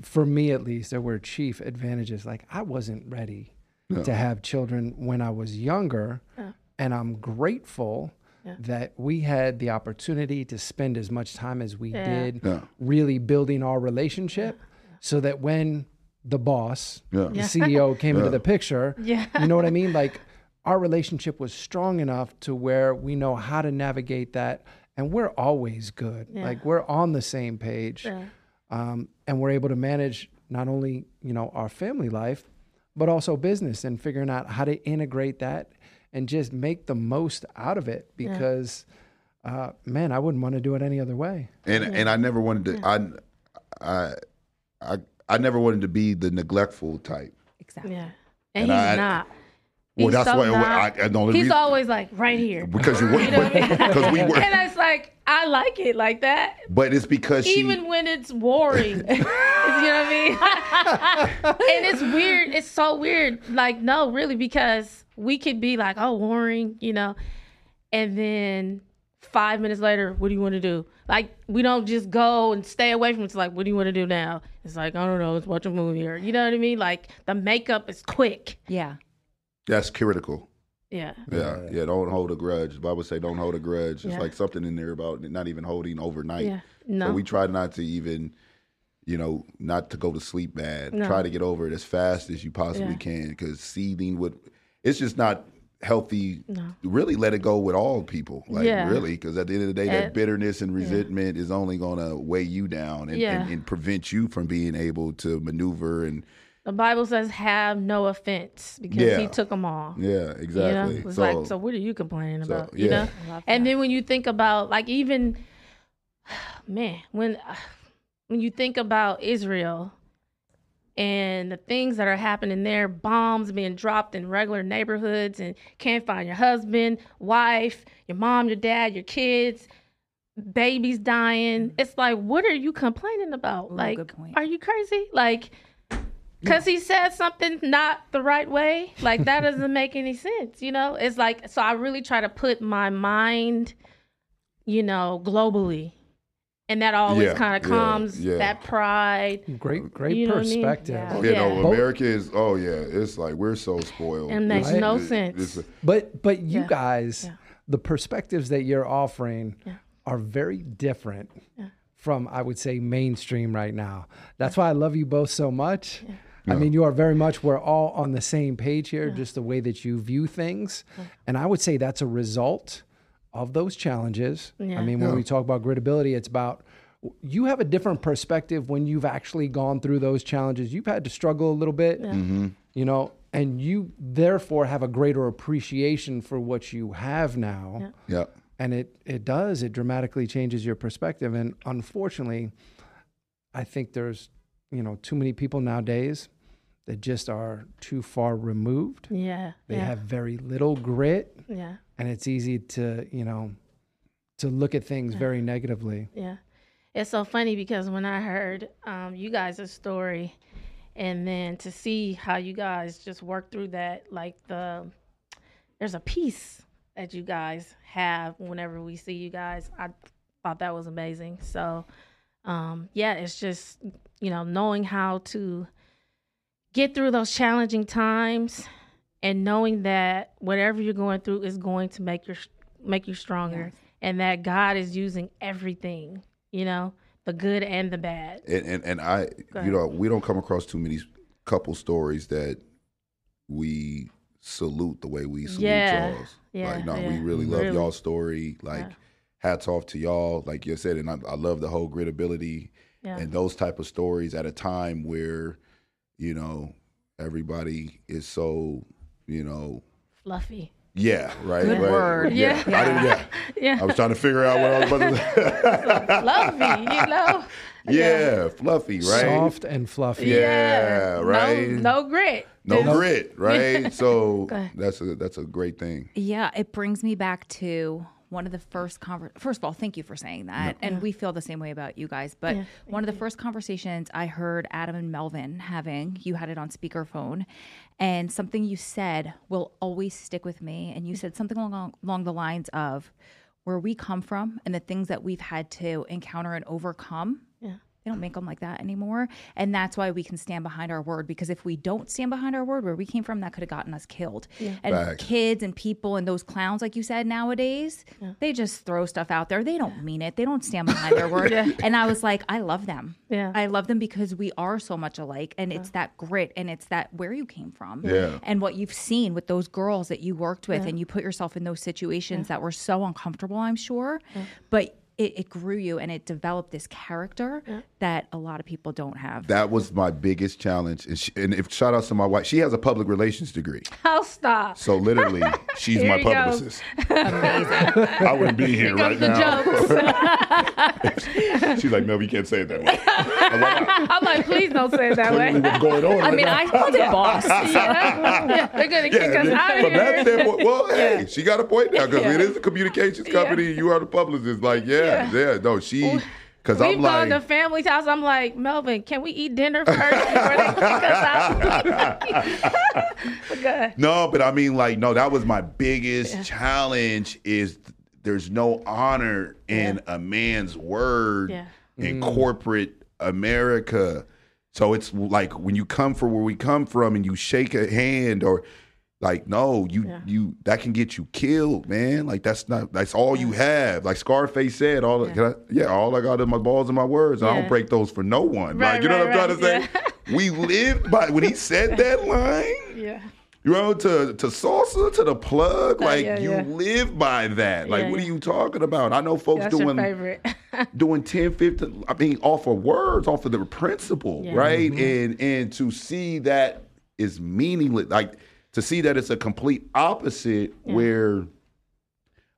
for me at least, there were chief advantages. Like I wasn't ready Yeah. to have children when I was younger, Yeah. and I'm grateful. Yeah. That we had the opportunity to spend as much time as we Yeah. did Yeah. really building our relationship so that when the boss, Yeah. the CEO <laughs> came into the picture, Yeah. you know what I mean? Like our relationship was strong enough to where we know how to navigate that and we're always good. Yeah. Like we're on the same page. Yeah. Um, and we're able to manage not only, you know, our family life, but also business and figuring out how to integrate that and just make the most out of it because uh, man, I wouldn't want to do it any other way. and and I never wanted to. I, I, I, I never wanted to be the neglectful type. Exactly. Yeah. And, And he's I- not. Well, He's that's so why not. I, I, the only He's reason, always like right here. because you were <laughs> You know what I mean? because we were, and it's like I like it like that. but it's because she. Even when it's warring. <laughs> you know what I mean? <laughs> and it's weird. It's so weird. Like, no, really, because we could be like, oh, warring, you know, and then five minutes later, what do you want to do? Like, we don't just go and stay away from it. It's like, what do you want to do now? It's like, I don't know, let's watch a movie or, you know what I mean? Like, the makeup is quick. Yeah. That's critical. Yeah. Yeah, yeah. Don't hold a grudge. The Bible say don't hold a grudge. It's Yeah. like something in there about not even holding overnight. Yeah. No. So we try not to even, you know, not to go to sleep bad. No. Try to get over it as fast as you possibly Yeah. can because seething would, it's just not healthy. No. Really let it go with all people. Like Yeah. really, because at the end of the day, that bitterness and resentment is only going to weigh you down and, Yeah. and, and prevent you from being able to maneuver and The Bible says, "Have no offense," because Yeah. He took them all. Yeah, You know, exactly. it's so, like, so what are you complaining so, about? You know, and then when you think about like even, <sighs> man, when <sighs> when you think about Israel and the things that are happening there, bombs being dropped in regular neighborhoods, and can't find your husband, wife, your mom, your dad, your kids, babies dying. Mm-hmm. It's like, what are you complaining about? Ooh, like, good point. are you crazy? Like. Cause he said something not the right way, like that doesn't make any sense, you know. It's like so. I really try to put my mind, you know, globally, and that always Yeah, kind of calms yeah. that pride. Great, great You know what I mean? perspective. Yeah. Oh, you know, Yeah. America is. Oh yeah, it's like we're so spoiled. It makes It's- no it- sense. it's- But but you Yeah. guys, Yeah. the perspectives that you're offering Yeah. are very different from I would say mainstream right now. That's why I love you both so much. I mean, you are very much we're all on the same page here, just the way that you view things. And I would say that's a result of those challenges. I mean, when we talk about gritability, it's about you have a different perspective when you've actually gone through those challenges. You've had to struggle a little bit, mm-hmm. you know, and you therefore have a greater appreciation for what you have now. yeah. And it it does, it dramatically changes your perspective. And unfortunately, I think there's, you know, too many people nowadays that just are too far removed. Yeah, They yeah, have very little grit yeah, and it's easy to, you know, to look at things very negatively. yeah. It's so funny because when I heard um, you guys' story, and then to see how you guys just work through that, like the there's a peace that you guys have whenever we see you guys. I thought that was amazing. So, um, yeah, it's just you know knowing how to get through those challenging times and knowing that whatever you're going through is going to make your make you stronger and that God is using everything, you know, the good and the bad. And and, and I, you know, we don't come across too many couple stories that we salute the way we salute Yeah. y'all's. Yeah, like, no, we really love Really. y'all's story. Like, Yeah. hats off to y'all. Like you said, and I, I love the whole gritability Yeah. and those type of stories at a time where, you know, everybody is so, you know, Fluffy. yeah, right, Good right. word. Yeah, Yeah. I didn't, yeah. <laughs> Yeah. I was trying to figure out what I was about to <laughs> Fluffy, you know. <laughs> Yeah, fluffy, right? Soft and fluffy. Yeah, No- right. No, grit. No Just- grit, right? So that's a that's a great thing. Yeah, it brings me back to one of the first conver- First of all, thank you for saying that, and we feel the same way about you guys. But Yeah, one of the first conversations I heard Adam and Melvin having, you had it on speakerphone, and something you said will always stick with me. And you said something along along the lines of, "Where we come from and the things that we've had to encounter and overcome." Yeah. They don't make them like that anymore. And that's why we can stand behind our word because if we don't stand behind our word, where we came from, that could have gotten us killed. And Facts. kids and people and those clowns, like you said, nowadays, they just throw stuff out there. They don't mean it. They don't stand behind their word. <laughs> And I was like, I love them. Yeah. I love them because we are so much alike. And it's that grit and it's that where you came from. Yeah. And what you've seen with those girls that you worked with and you put yourself in those situations that were so uncomfortable, I'm sure. But it, it grew you and it developed this character that a lot of people don't have. That was my biggest challenge. And, she, and if shout outs to my wife, she has a public relations degree. I'll stop. So literally, <laughs> she's my publicist. Amazing. I wouldn't be here right Comes the now. jokes. <laughs> She's like, no, we can't say it that way. I'm like, "Ah, I'm like, please don't say it that way. clearly what's going on? I right mean, now." I called it boss. <laughs> yeah. yeah, they're gonna kick us out of from that here. standpoint, well, hey, she got a point now because Yeah. it is a communications company. You are the publicist. Like, yeah, yeah, no, she, because We've I'm gone like, to family's house. I'm like, Melvin, can we eat dinner first before they kick us out? But <laughs> <laughs> go. No, but I mean, like, no, that was my biggest challenge. Is there's no honor in a man's word Yeah. in mm. corporate America. So it's like when you come from where we come from and you shake a hand or like no you Yeah. you that can get you killed man like that's not that's all you have like scarface said all Yeah. can I, yeah all i got is my balls and my words and i don't break those for no one Right, like you know right, what i'm trying to right, say <laughs> we lived by when he said that <laughs> line Yeah. you know, to to Sosa, to the plug. Like yeah, you yeah. live by that. Like Yeah, what are you talking about? I know folks That's doing <laughs> doing 10, 15, I mean, off of words, off of the principle, Yeah. right? Mm-hmm. And and to see that is meaningless. Like to see that it's a complete opposite where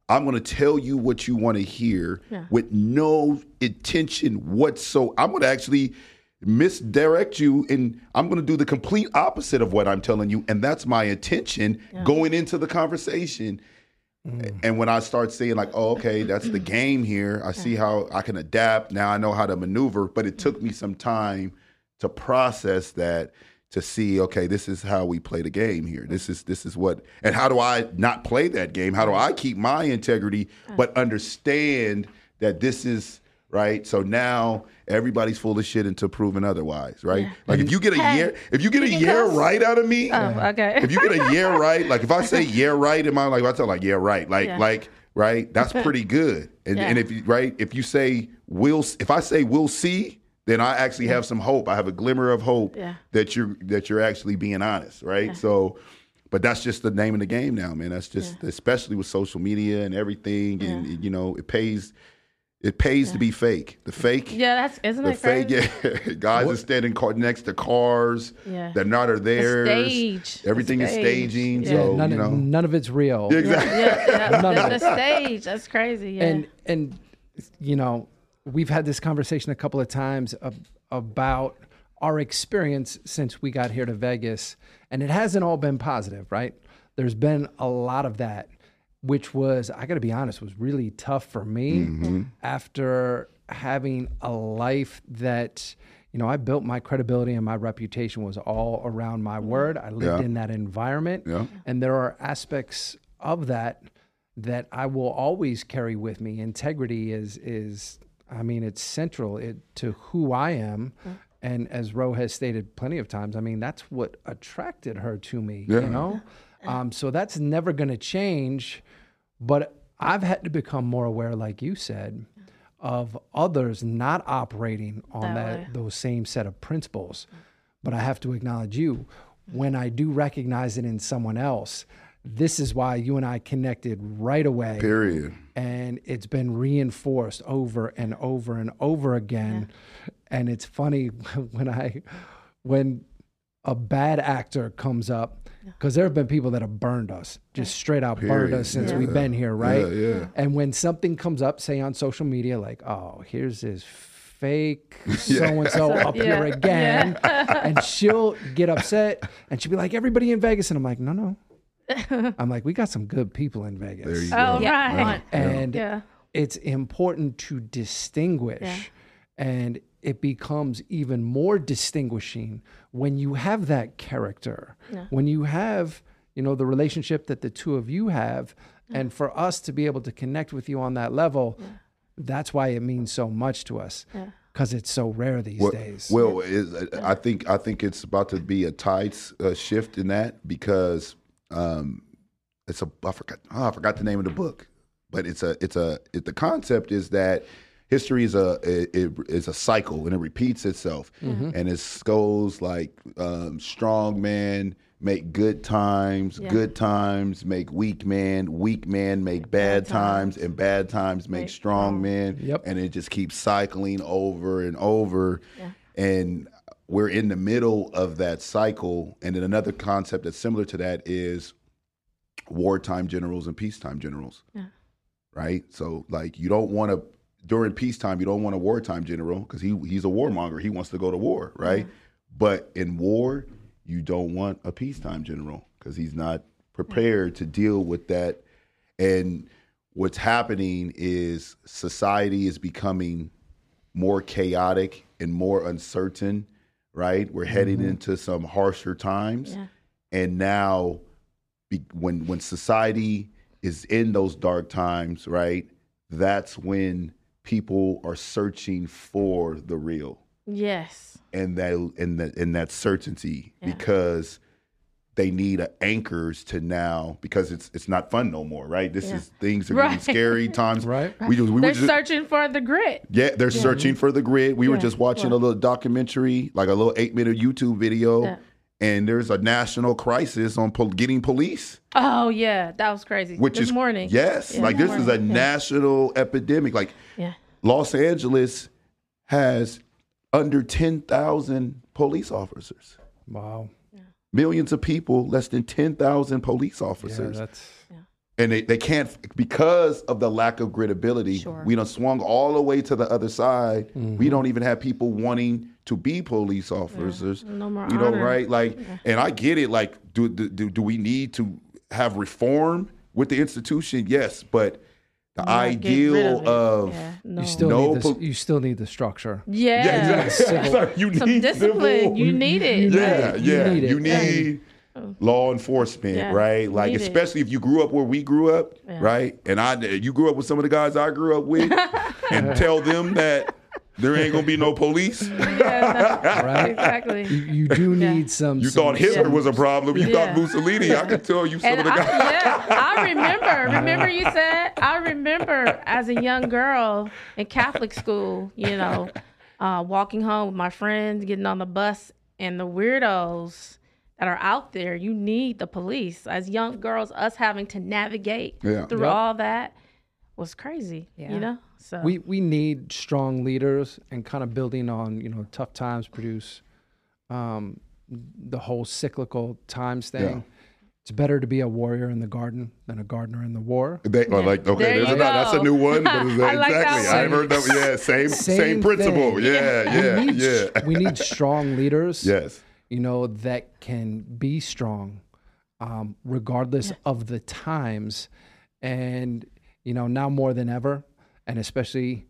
I'm going to tell you what you want to hear Yeah. with no intention whatsoever. I'm going to actually misdirect you and I'm going to do the complete opposite of what I'm telling you. And that's my intention going into the conversation. Mm. And when I start saying like, oh, okay, that's the <clears throat> game here. I see how I can adapt. Now I know how to maneuver. But it took me some time to process that to see, okay, this is how we play the game here. This is this is what and how do I not play that game? How do I keep my integrity but understand that this is right? So now everybody's full of shit until proven otherwise, right? Like if you get a Hey, year, if you get a year cuss. right out of me, oh, okay. if you get a year <laughs> right, like if I say yeah right in my like I tell like yeah right, like Yeah. like right, that's pretty good. And Yeah. and if you right, if you say we'll if I say we'll see, then I actually have some hope. I have a glimmer of hope Yeah. that you're that you're actually being honest, right? So but that's just the name of the game now, man. That's just especially with social media and everything and you know, it pays it pays to be fake. The fake yeah, that's isn't the that fake, crazy? yeah. <laughs> Guys are standing car- next to cars Yeah. that not are theirs. stage. The Everything is staging. Yeah. So none, you know, none of it's real. exactly. Yeah, yeah. <laughs> None of the, the stage. That's crazy. Yeah. and and you know we've had this conversation a couple of times ab- about our experience since we got here to Vegas and it hasn't all been positive right there's been a lot of that which was I got to be honest was really tough for me mm-hmm. after having a life that you know I built my credibility and my reputation was all around my mm-hmm. word I lived Yeah. in that environment Yeah. and there are aspects of that that I will always carry with me. Integrity is is I mean it's central it, to who I am. Mm. And as Ro has stated plenty of times, I mean that's what attracted her to me. Yeah. You know, um, so that's never going to change. But I've had to become more aware, like you said, of others not operating on That that, those same set of principles. Mm. But I have to acknowledge you mm. when I do recognize it in someone else. This is why you and I connected right away. Period. and it's been reinforced over and over and over again. And it's funny <laughs> when i when a bad actor comes up because there have been people that have burned us just straight out burned us since Yeah. we've been here right? Yeah, yeah. and when something comes up say on social media like oh here's this fake so and so up here Yeah. again. <laughs> And she'll get upset and she'll be like everybody in vegas. And i'm like no no <laughs> i'm like we got some good people in vegas. There you go. oh, Yeah. right. and Yeah. it's important to distinguish and it becomes even more distinguishing when you have that character. When you have you know the relationship that the two of you have and for us to be able to connect with you on that level that's why it means so much to us because it's so rare these Well, days. well is, I think I think it's about to be a tide uh, shift in that because um, it's a I forgot oh, I forgot the name of the book, but it's a it's a it, the concept is that history is a it, it is a cycle and it repeats itself. And it goes like um, strong man make good times good times make weak man weak man make bad times. and bad times make strong. men. Yep. and it just keeps cycling over and over. Yeah. and we're in the middle of that cycle and then another concept that's similar to that is wartime generals and peacetime generals. Yeah. right? So like you don't want to during peacetime you don't want a wartime general because he he's a warmonger. He wants to go to war right? But in war you don't want a peacetime general because he's not prepared to deal with that. And what's happening is society is becoming more chaotic and more uncertain, right? We're heading mm-hmm. into some harsher times. Yeah. And now be, when when society is in those dark times, right? That's when people are searching for the real Yes. and that and that and that certainty Yeah. because they need a anchors to now because it's it's not fun no more, right? This Yeah. is things are Right. getting scary <laughs> times. Right. We just we They're were just, searching for the grit. yeah, they're searching for the grid. We were just watching Yeah. a little documentary, like a little eight minute YouTube video, Yeah. and there's a national crisis on pol- getting police, Oh yeah, that was crazy. which this is morning. Yes, Yeah, like this is a. Yeah. national epidemic. Like Yeah. Los Angeles has under ten thousand police officers. Wow. Millions of people, less than ten thousand police Yeah, officers. that's and they, they can't because of the lack of credibility. Sure. We done swung all the way to the other side. We mm-hmm. don't even have people wanting to be police officers. No more You know, right? Like, and I get it. Like, do, do do do we need to have reform with the institution? Yes, but the Not ideal it. of yeah, no. you still No need the, po- you still need the structure. yeah, yeah, exactly. Civil- <laughs> you some need discipline. civil- You need it. yeah, right? yeah. need it. You need law enforcement, Yeah, right? Like need it. especially if you grew up where we grew up, right? And I, you grew up with some of the guys I grew up with, <laughs> and tell them that there ain't gonna be no police. <laughs> Yeah, Right? exactly. You, you do Yeah. need some. You some- thought Hitler some- was a problem. You Yeah. thought Mussolini. I could tell you some And of the I, guys. yeah, I remember. <laughs> Remember you said. I remember as a young girl in Catholic school. You know, uh, walking home with my friends, getting on the bus, and the weirdos that are out there. You need the police as young girls. Us having to navigate Yeah. through Yep. all that was crazy. Yeah. You know. So We we need strong leaders and kind of building on you know tough times produce um, the whole cyclical times thing. Yeah. It's better to be a warrior in the garden than a gardener in the war. They, or like okay, There there's you another, that's a new one. But it's, <laughs> I like that exactly, I one. heard that. Yeah, same <laughs> same, Same principle. thing. Yeah, yeah, we need, yeah. we need strong leaders. yes. you know, that can be strong um, regardless of the times. And, you know, now more than ever, and especially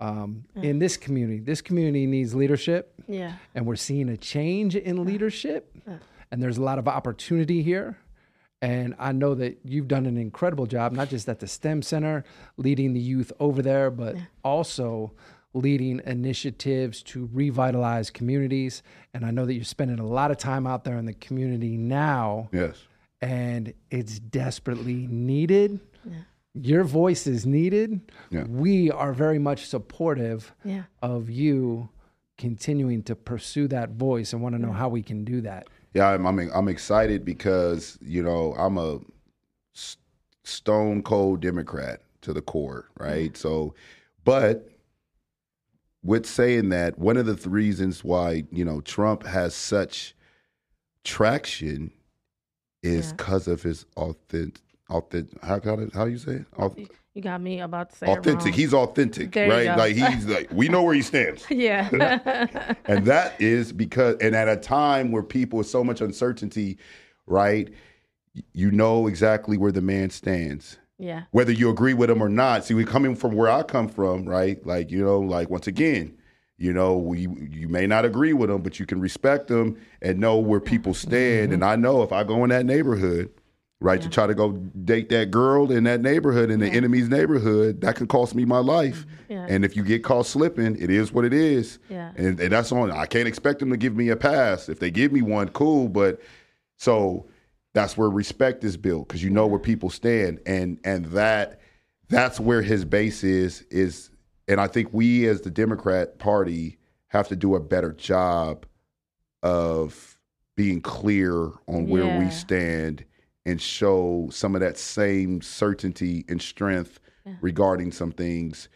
um, in this community, this community needs leadership. yeah. And we're seeing a change in leadership. And there's a lot of opportunity here. And I know that you've done an incredible job, not just at the STEM Center, leading the youth over there, but also leading initiatives to revitalize communities. And I know that you're spending a lot of time out there in the community now, Yes. and it's desperately needed. Your voice is needed. Yeah. We are very much supportive Yeah. of you continuing to pursue that voice and want to know how we can do that. Yeah, I'm, I'm I'm excited because you know I'm a s- stone cold Democrat to the core, right? Mm-hmm. So, but with saying that, one of the th- reasons why you know Trump has such traction is Yeah. because of his authentic, authentic. How got it? How you say it? Auth- You got me about to say it authentic. He's authentic, There right? Like he's like we know where he stands. <laughs> yeah. <laughs> and that is because and at a time where people with so much uncertainty right you know exactly where the man stands yeah. whether you agree with him or not see we coming from where i come from right like you know like once again you know we you may not agree with him but you can respect them and know where people stand mm-hmm. and i know if i go in that neighborhood right to try to go date that girl in that neighborhood in the enemy's neighborhood that could cost me my life mm-hmm. Yeah. and if you get caught slipping it is what it is Yeah. and, and that's on. I can't expect them to give me a pass. If they give me one, cool. But so that's where respect is built because you know where people stand, and and that that's where his base is. Is and I think we as the Democrat Party have to do a better job of being clear on where we stand and show some of that same certainty and strength regarding some things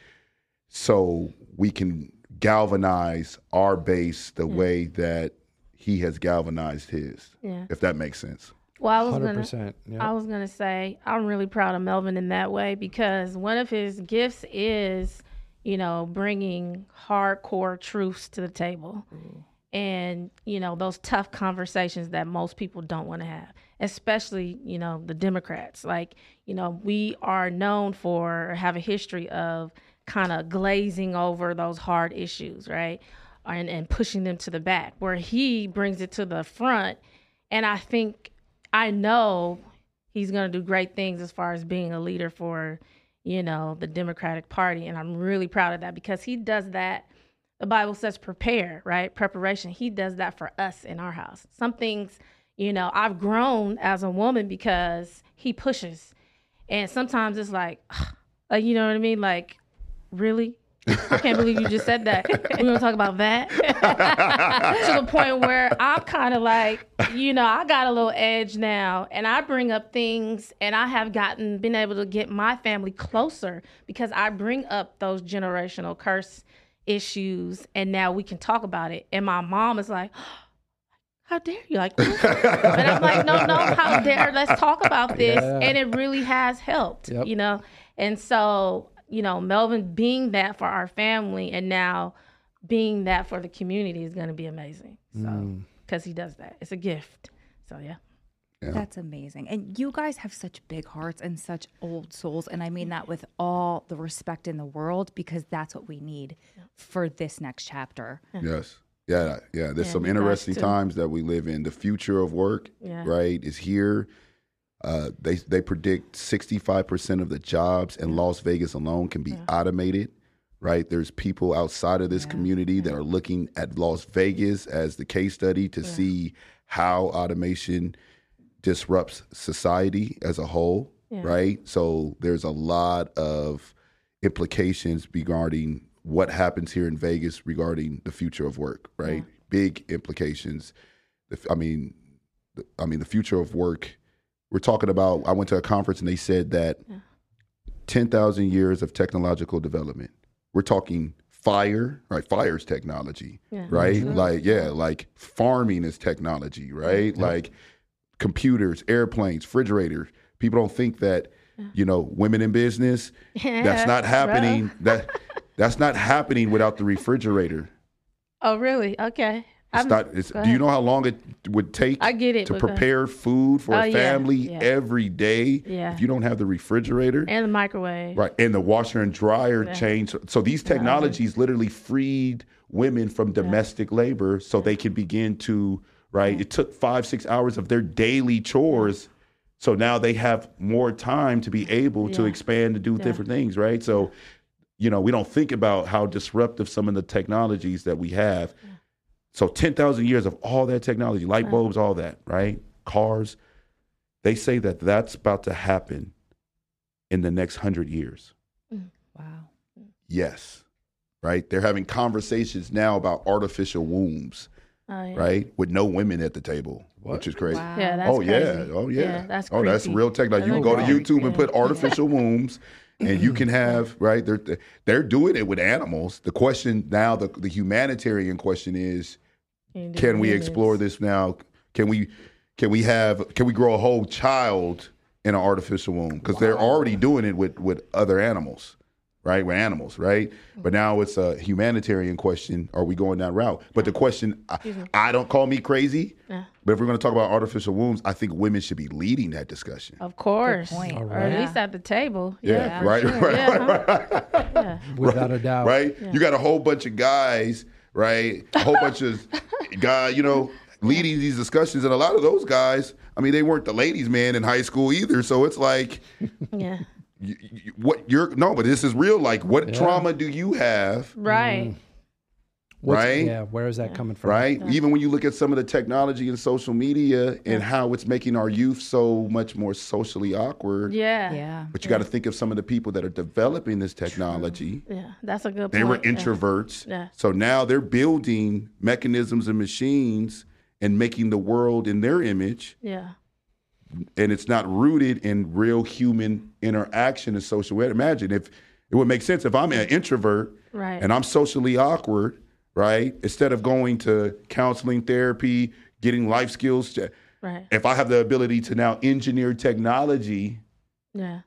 so we can galvanize our base the way that he has galvanized his Yeah. if that makes sense Well, I was Hundred gonna. percent. I was gonna say I'm really proud of Melvin in that way because one of his gifts is, you know, bringing hardcore truths to the table, mm-hmm. And you know those tough conversations that most people don't want to have, especially you know the Democrats. Like you know we are known for have a history of kind of glazing over those hard issues, right, and and pushing them to the back. Where he brings it to the front, and I think I know he's going to do great things as far as being a leader for, you know, the Democratic Party. And I'm really proud of that because he does that. The Bible says prepare, right? Preparation. He does that for us in our house. Some things, you know, I've grown as a woman because he pushes. And sometimes it's like, <sighs> like, you know what I mean? Like, really? I can't believe you just said that. <laughs> We're gonna talk about that <laughs> to the point where I'm kind of like, you know, I got a little edge now, and I bring up things, and I have gotten been able to get my family closer because I bring up those generational curse issues, and now we can talk about it. And my mom is like. <gasps> How dare you? Like, <laughs> and I'm like, no, no, how dare? Let's talk about this. Yeah. And it really has helped, Yep. you know. And so, you know, Melvin being that for our family and now being that for the community is going to be amazing. So, mm. because he does that, it's a gift. So, yeah. That's amazing. And you guys have such big hearts and such old souls. And I mean that with all the respect in the world because that's what we need for this next chapter. Yes. Yeah, yeah. There's Yeah, some interesting times that we live in. The future of work, Yeah. right, is here. Uh, they they predict 65% of the jobs in Las Vegas alone can be automated. Right, there's people outside of this community that are looking at Las Vegas as the case study to see how automation disrupts society as a whole. Yeah. Right, so there's a lot of implications regarding what happens here in Vegas regarding the future of work. Right, big implications. I mean, I mean the future of work. We're talking about. I went to a conference and they said that ten thousand years of technological development. We're talking fire, right? Fire is technology, Yeah. right? Mm-hmm. Like yeah, like farming is technology, right? Like computers, airplanes, refrigerators. People don't think that you know women in business. <laughs> That's not happening. That that's not happening without the refrigerator. Oh, really? Okay. It's I'm- not. It's, do you know how long it would take? I get it, to prepare food for Oh, a family yeah. every day. Yeah. If you don't have the refrigerator, And the microwave. right, and the washer and dryer change. So these technologies literally freed women from domestic labor, so they could begin to right. Mm-hmm. It took five six hours of their daily chores. So now they have more time to be able to expand to do different things, right? So, you know, we don't think about how disruptive some of the technologies that we have. So 10,000 years of all that technology, light bulbs, all that, right? Cars. They say that that's about to happen in the next 100 years. Mm, wow. Yes. Right? They're having conversations now about artificial wombs, Oh, yeah. right? With no women at the table, which is crazy. Wow. Yeah, that's oh yeah, crazy. oh yeah, that's oh that's creepy. real technology. You can go to creepy. YouTube and put artificial <laughs> wombs, and you can have right. They're they're doing it with animals. The question now, the the humanitarian question is, Can, can we explore this now? Can we can we have can we grow a whole child in an artificial womb? Because they're already doing it with with other animals, right? With animals, right? Mm-hmm. But now it's a humanitarian question. Are we going that route? But the question, I, I don't call me crazy. Yeah. But if we're going to talk about artificial wombs, I think women should be leading that discussion. Of course. point. Or at Yeah. least at the table. Yeah, Yeah, right, sure. right, Yeah, right, right, <laughs> without a doubt. right. You got a whole bunch of guys, right? A whole bunch of <laughs> guy, you know, leading these discussions, and a lot of those guys, I mean, they weren't the ladies' man in high school either. So it's like, Yeah. You, you, what you're no, but this is real. Like, what trauma do you have? Right. Mm. What's- Right? Yeah. Where is that coming from? Right. Even when you look at some of the technology and social media and how it's making our youth so much more socially awkward. Yeah. Yeah. But you got to think of some of the people that are developing this technology. Yeah. That's a good point. They were point. Yeah. introverts. Yeah. So now they're building mechanisms and machines and making the world in their image. Yeah. And it's not rooted in real human interaction and social. Imagine if it would make sense if I'm an introvert Right. and I'm socially awkward, right? Instead of going to counseling, therapy, getting life skills, to- Right. if I have the ability to now engineer technology Yeah.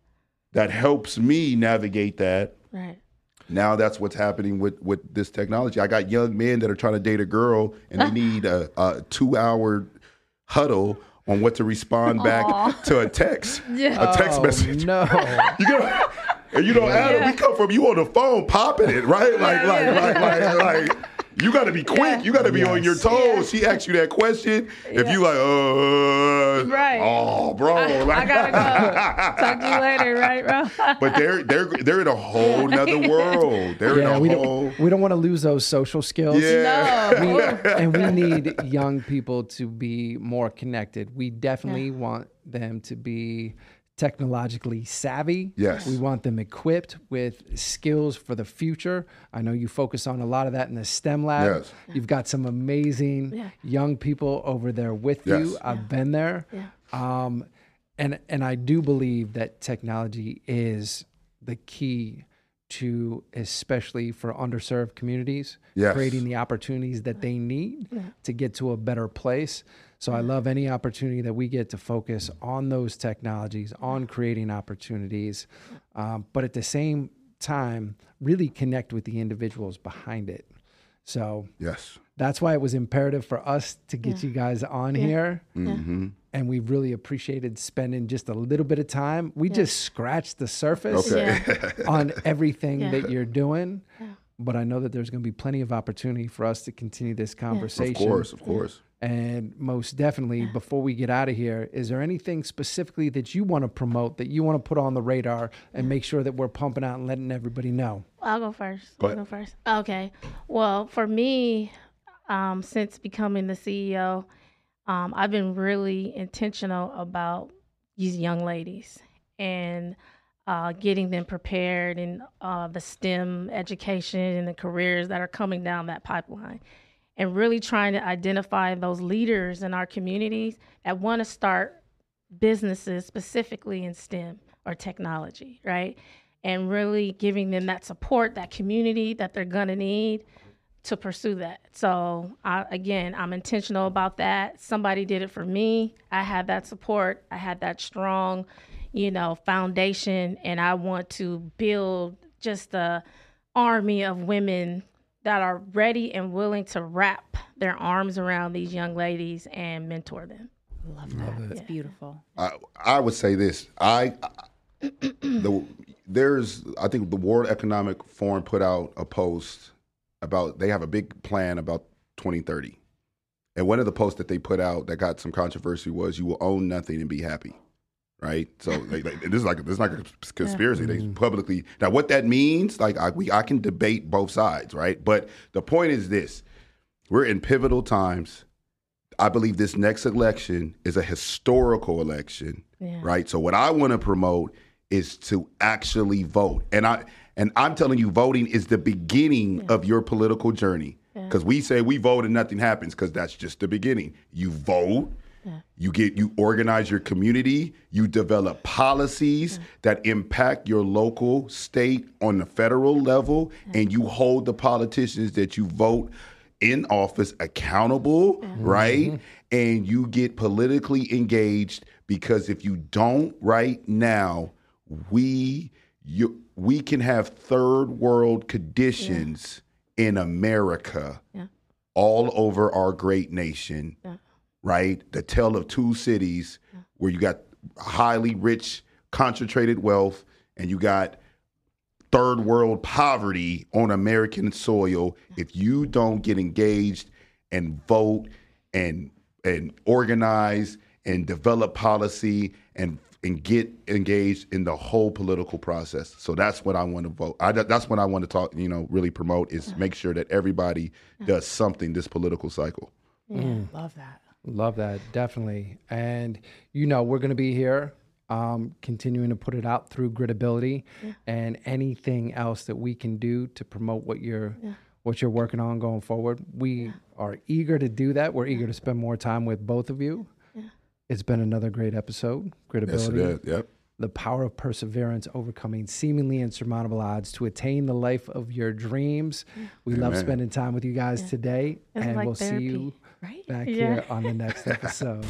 that helps me navigate that, Right. now that's what's happening with with this technology. I got young men that are trying to date a girl and they <laughs> need a, a two hour huddle on what to respond back to a text, <laughs> a text Oh, message. no. <laughs> You know, and you know, Adam, we come from you on the phone popping it, right? Like, like, like, like, like. You got to be quick. You got to be on your Yes. toes. She asks you that question. If you like, uh, Right. oh, bro, I like- gotta go. <laughs> Talk to you later, right, bro? <laughs> but they're they're they're in a whole nother world. They're Yeah, in we whole. don't, we don't want to lose those social skills. Yeah. no. We- and we need young people to be more connected. We definitely want them to be technologically savvy. Yes. We want them equipped with skills for the future. I know you focus on a lot of that in the STEM lab. Yes. You've got some amazing Yeah. young people over there with Yes. you. I've been there. Yeah. Um, and and I do believe that technology is the key to especially for underserved communities Yes. creating the opportunities that they need to get to a better place. So I love any opportunity that we get to focus on those technologies, on creating opportunities, um, but at the same time, really connect with the individuals behind it. So Yes. that's why it was imperative for us to get you guys on here. Mm-hmm. And we really appreciated spending just a little bit of time. We just scratched the surface Okay. Yeah. <laughs> on everything Yeah. that you're doing. But I know that there's going to be plenty of opportunity for us to continue this conversation. Of course. Of course. And most definitely, before we get out of here, is there anything specifically that you want to promote, that you want to put on the radar and make sure that we're pumping out and letting everybody know? I'll go first. Go I'll go first. Okay. Well, for me, um, since becoming the CEO, um, I've been really intentional about these young ladies and uh, getting them prepared in uh, the STEM education and the careers that are coming down that pipeline. And really trying to identify those leaders in our communities that want to start businesses specifically in STEM or technology, right? And really giving them that support, that community that they're going to need to pursue that. So, I, again, I'm intentional about that. Somebody did it for me. I had that support, I had that strong, you know, foundation, and I want to build just a army of women that are ready and willing to wrap their arms around these young ladies and mentor them. Love that. It's beautiful. I, I would say this. I <clears throat> the there's I think the World Economic Forum put out a post about they have a big plan about 2030. And one of the posts that they put out that got some controversy was you will own nothing and be happy. Right? So they, they, this is like this is like a conspiracy. They mm. publicly Now what that means, like I we I can debate both sides, right? But the point is this. We're in pivotal times. I believe this next election is a historical election, Yeah. right? So what I want to promote is to actually vote, and I and I'm telling you, voting is the beginning of your political journey. Because we say we vote and nothing happens, because that's just the beginning. You vote, you get you organize your community, you develop policies that impact your local, state, on the federal level, and you hold the politicians that you vote in office accountable, right? Mm-hmm. And you get politically engaged because if you don't right now, we you we can have third world conditions in America Yeah. all over our great nation, right? The tale of two cities where you got highly rich, concentrated wealth, and you got third world poverty on American soil. If you don't get engaged and vote and and organize and develop policy and and get engaged in the whole political process. So that's what I want to vote. I, that's what I want to talk. You know, really promote is make sure that everybody does something this political cycle. Mm. Love that. Love that, definitely. And you know, we're going to be here um, continuing to put it out through Gritability and anything else that we can do to promote what you're what you're working on going forward. We are eager to do that. We're eager to spend more time with both of you. It's been another great episode. Gritability Yes, it is. Yep. the power of perseverance, overcoming seemingly insurmountable odds to attain the life of your dreams. We love spending time with you guys today, It's and like we'll see you therapy. Right? back Yeah. here on the next <laughs> episode.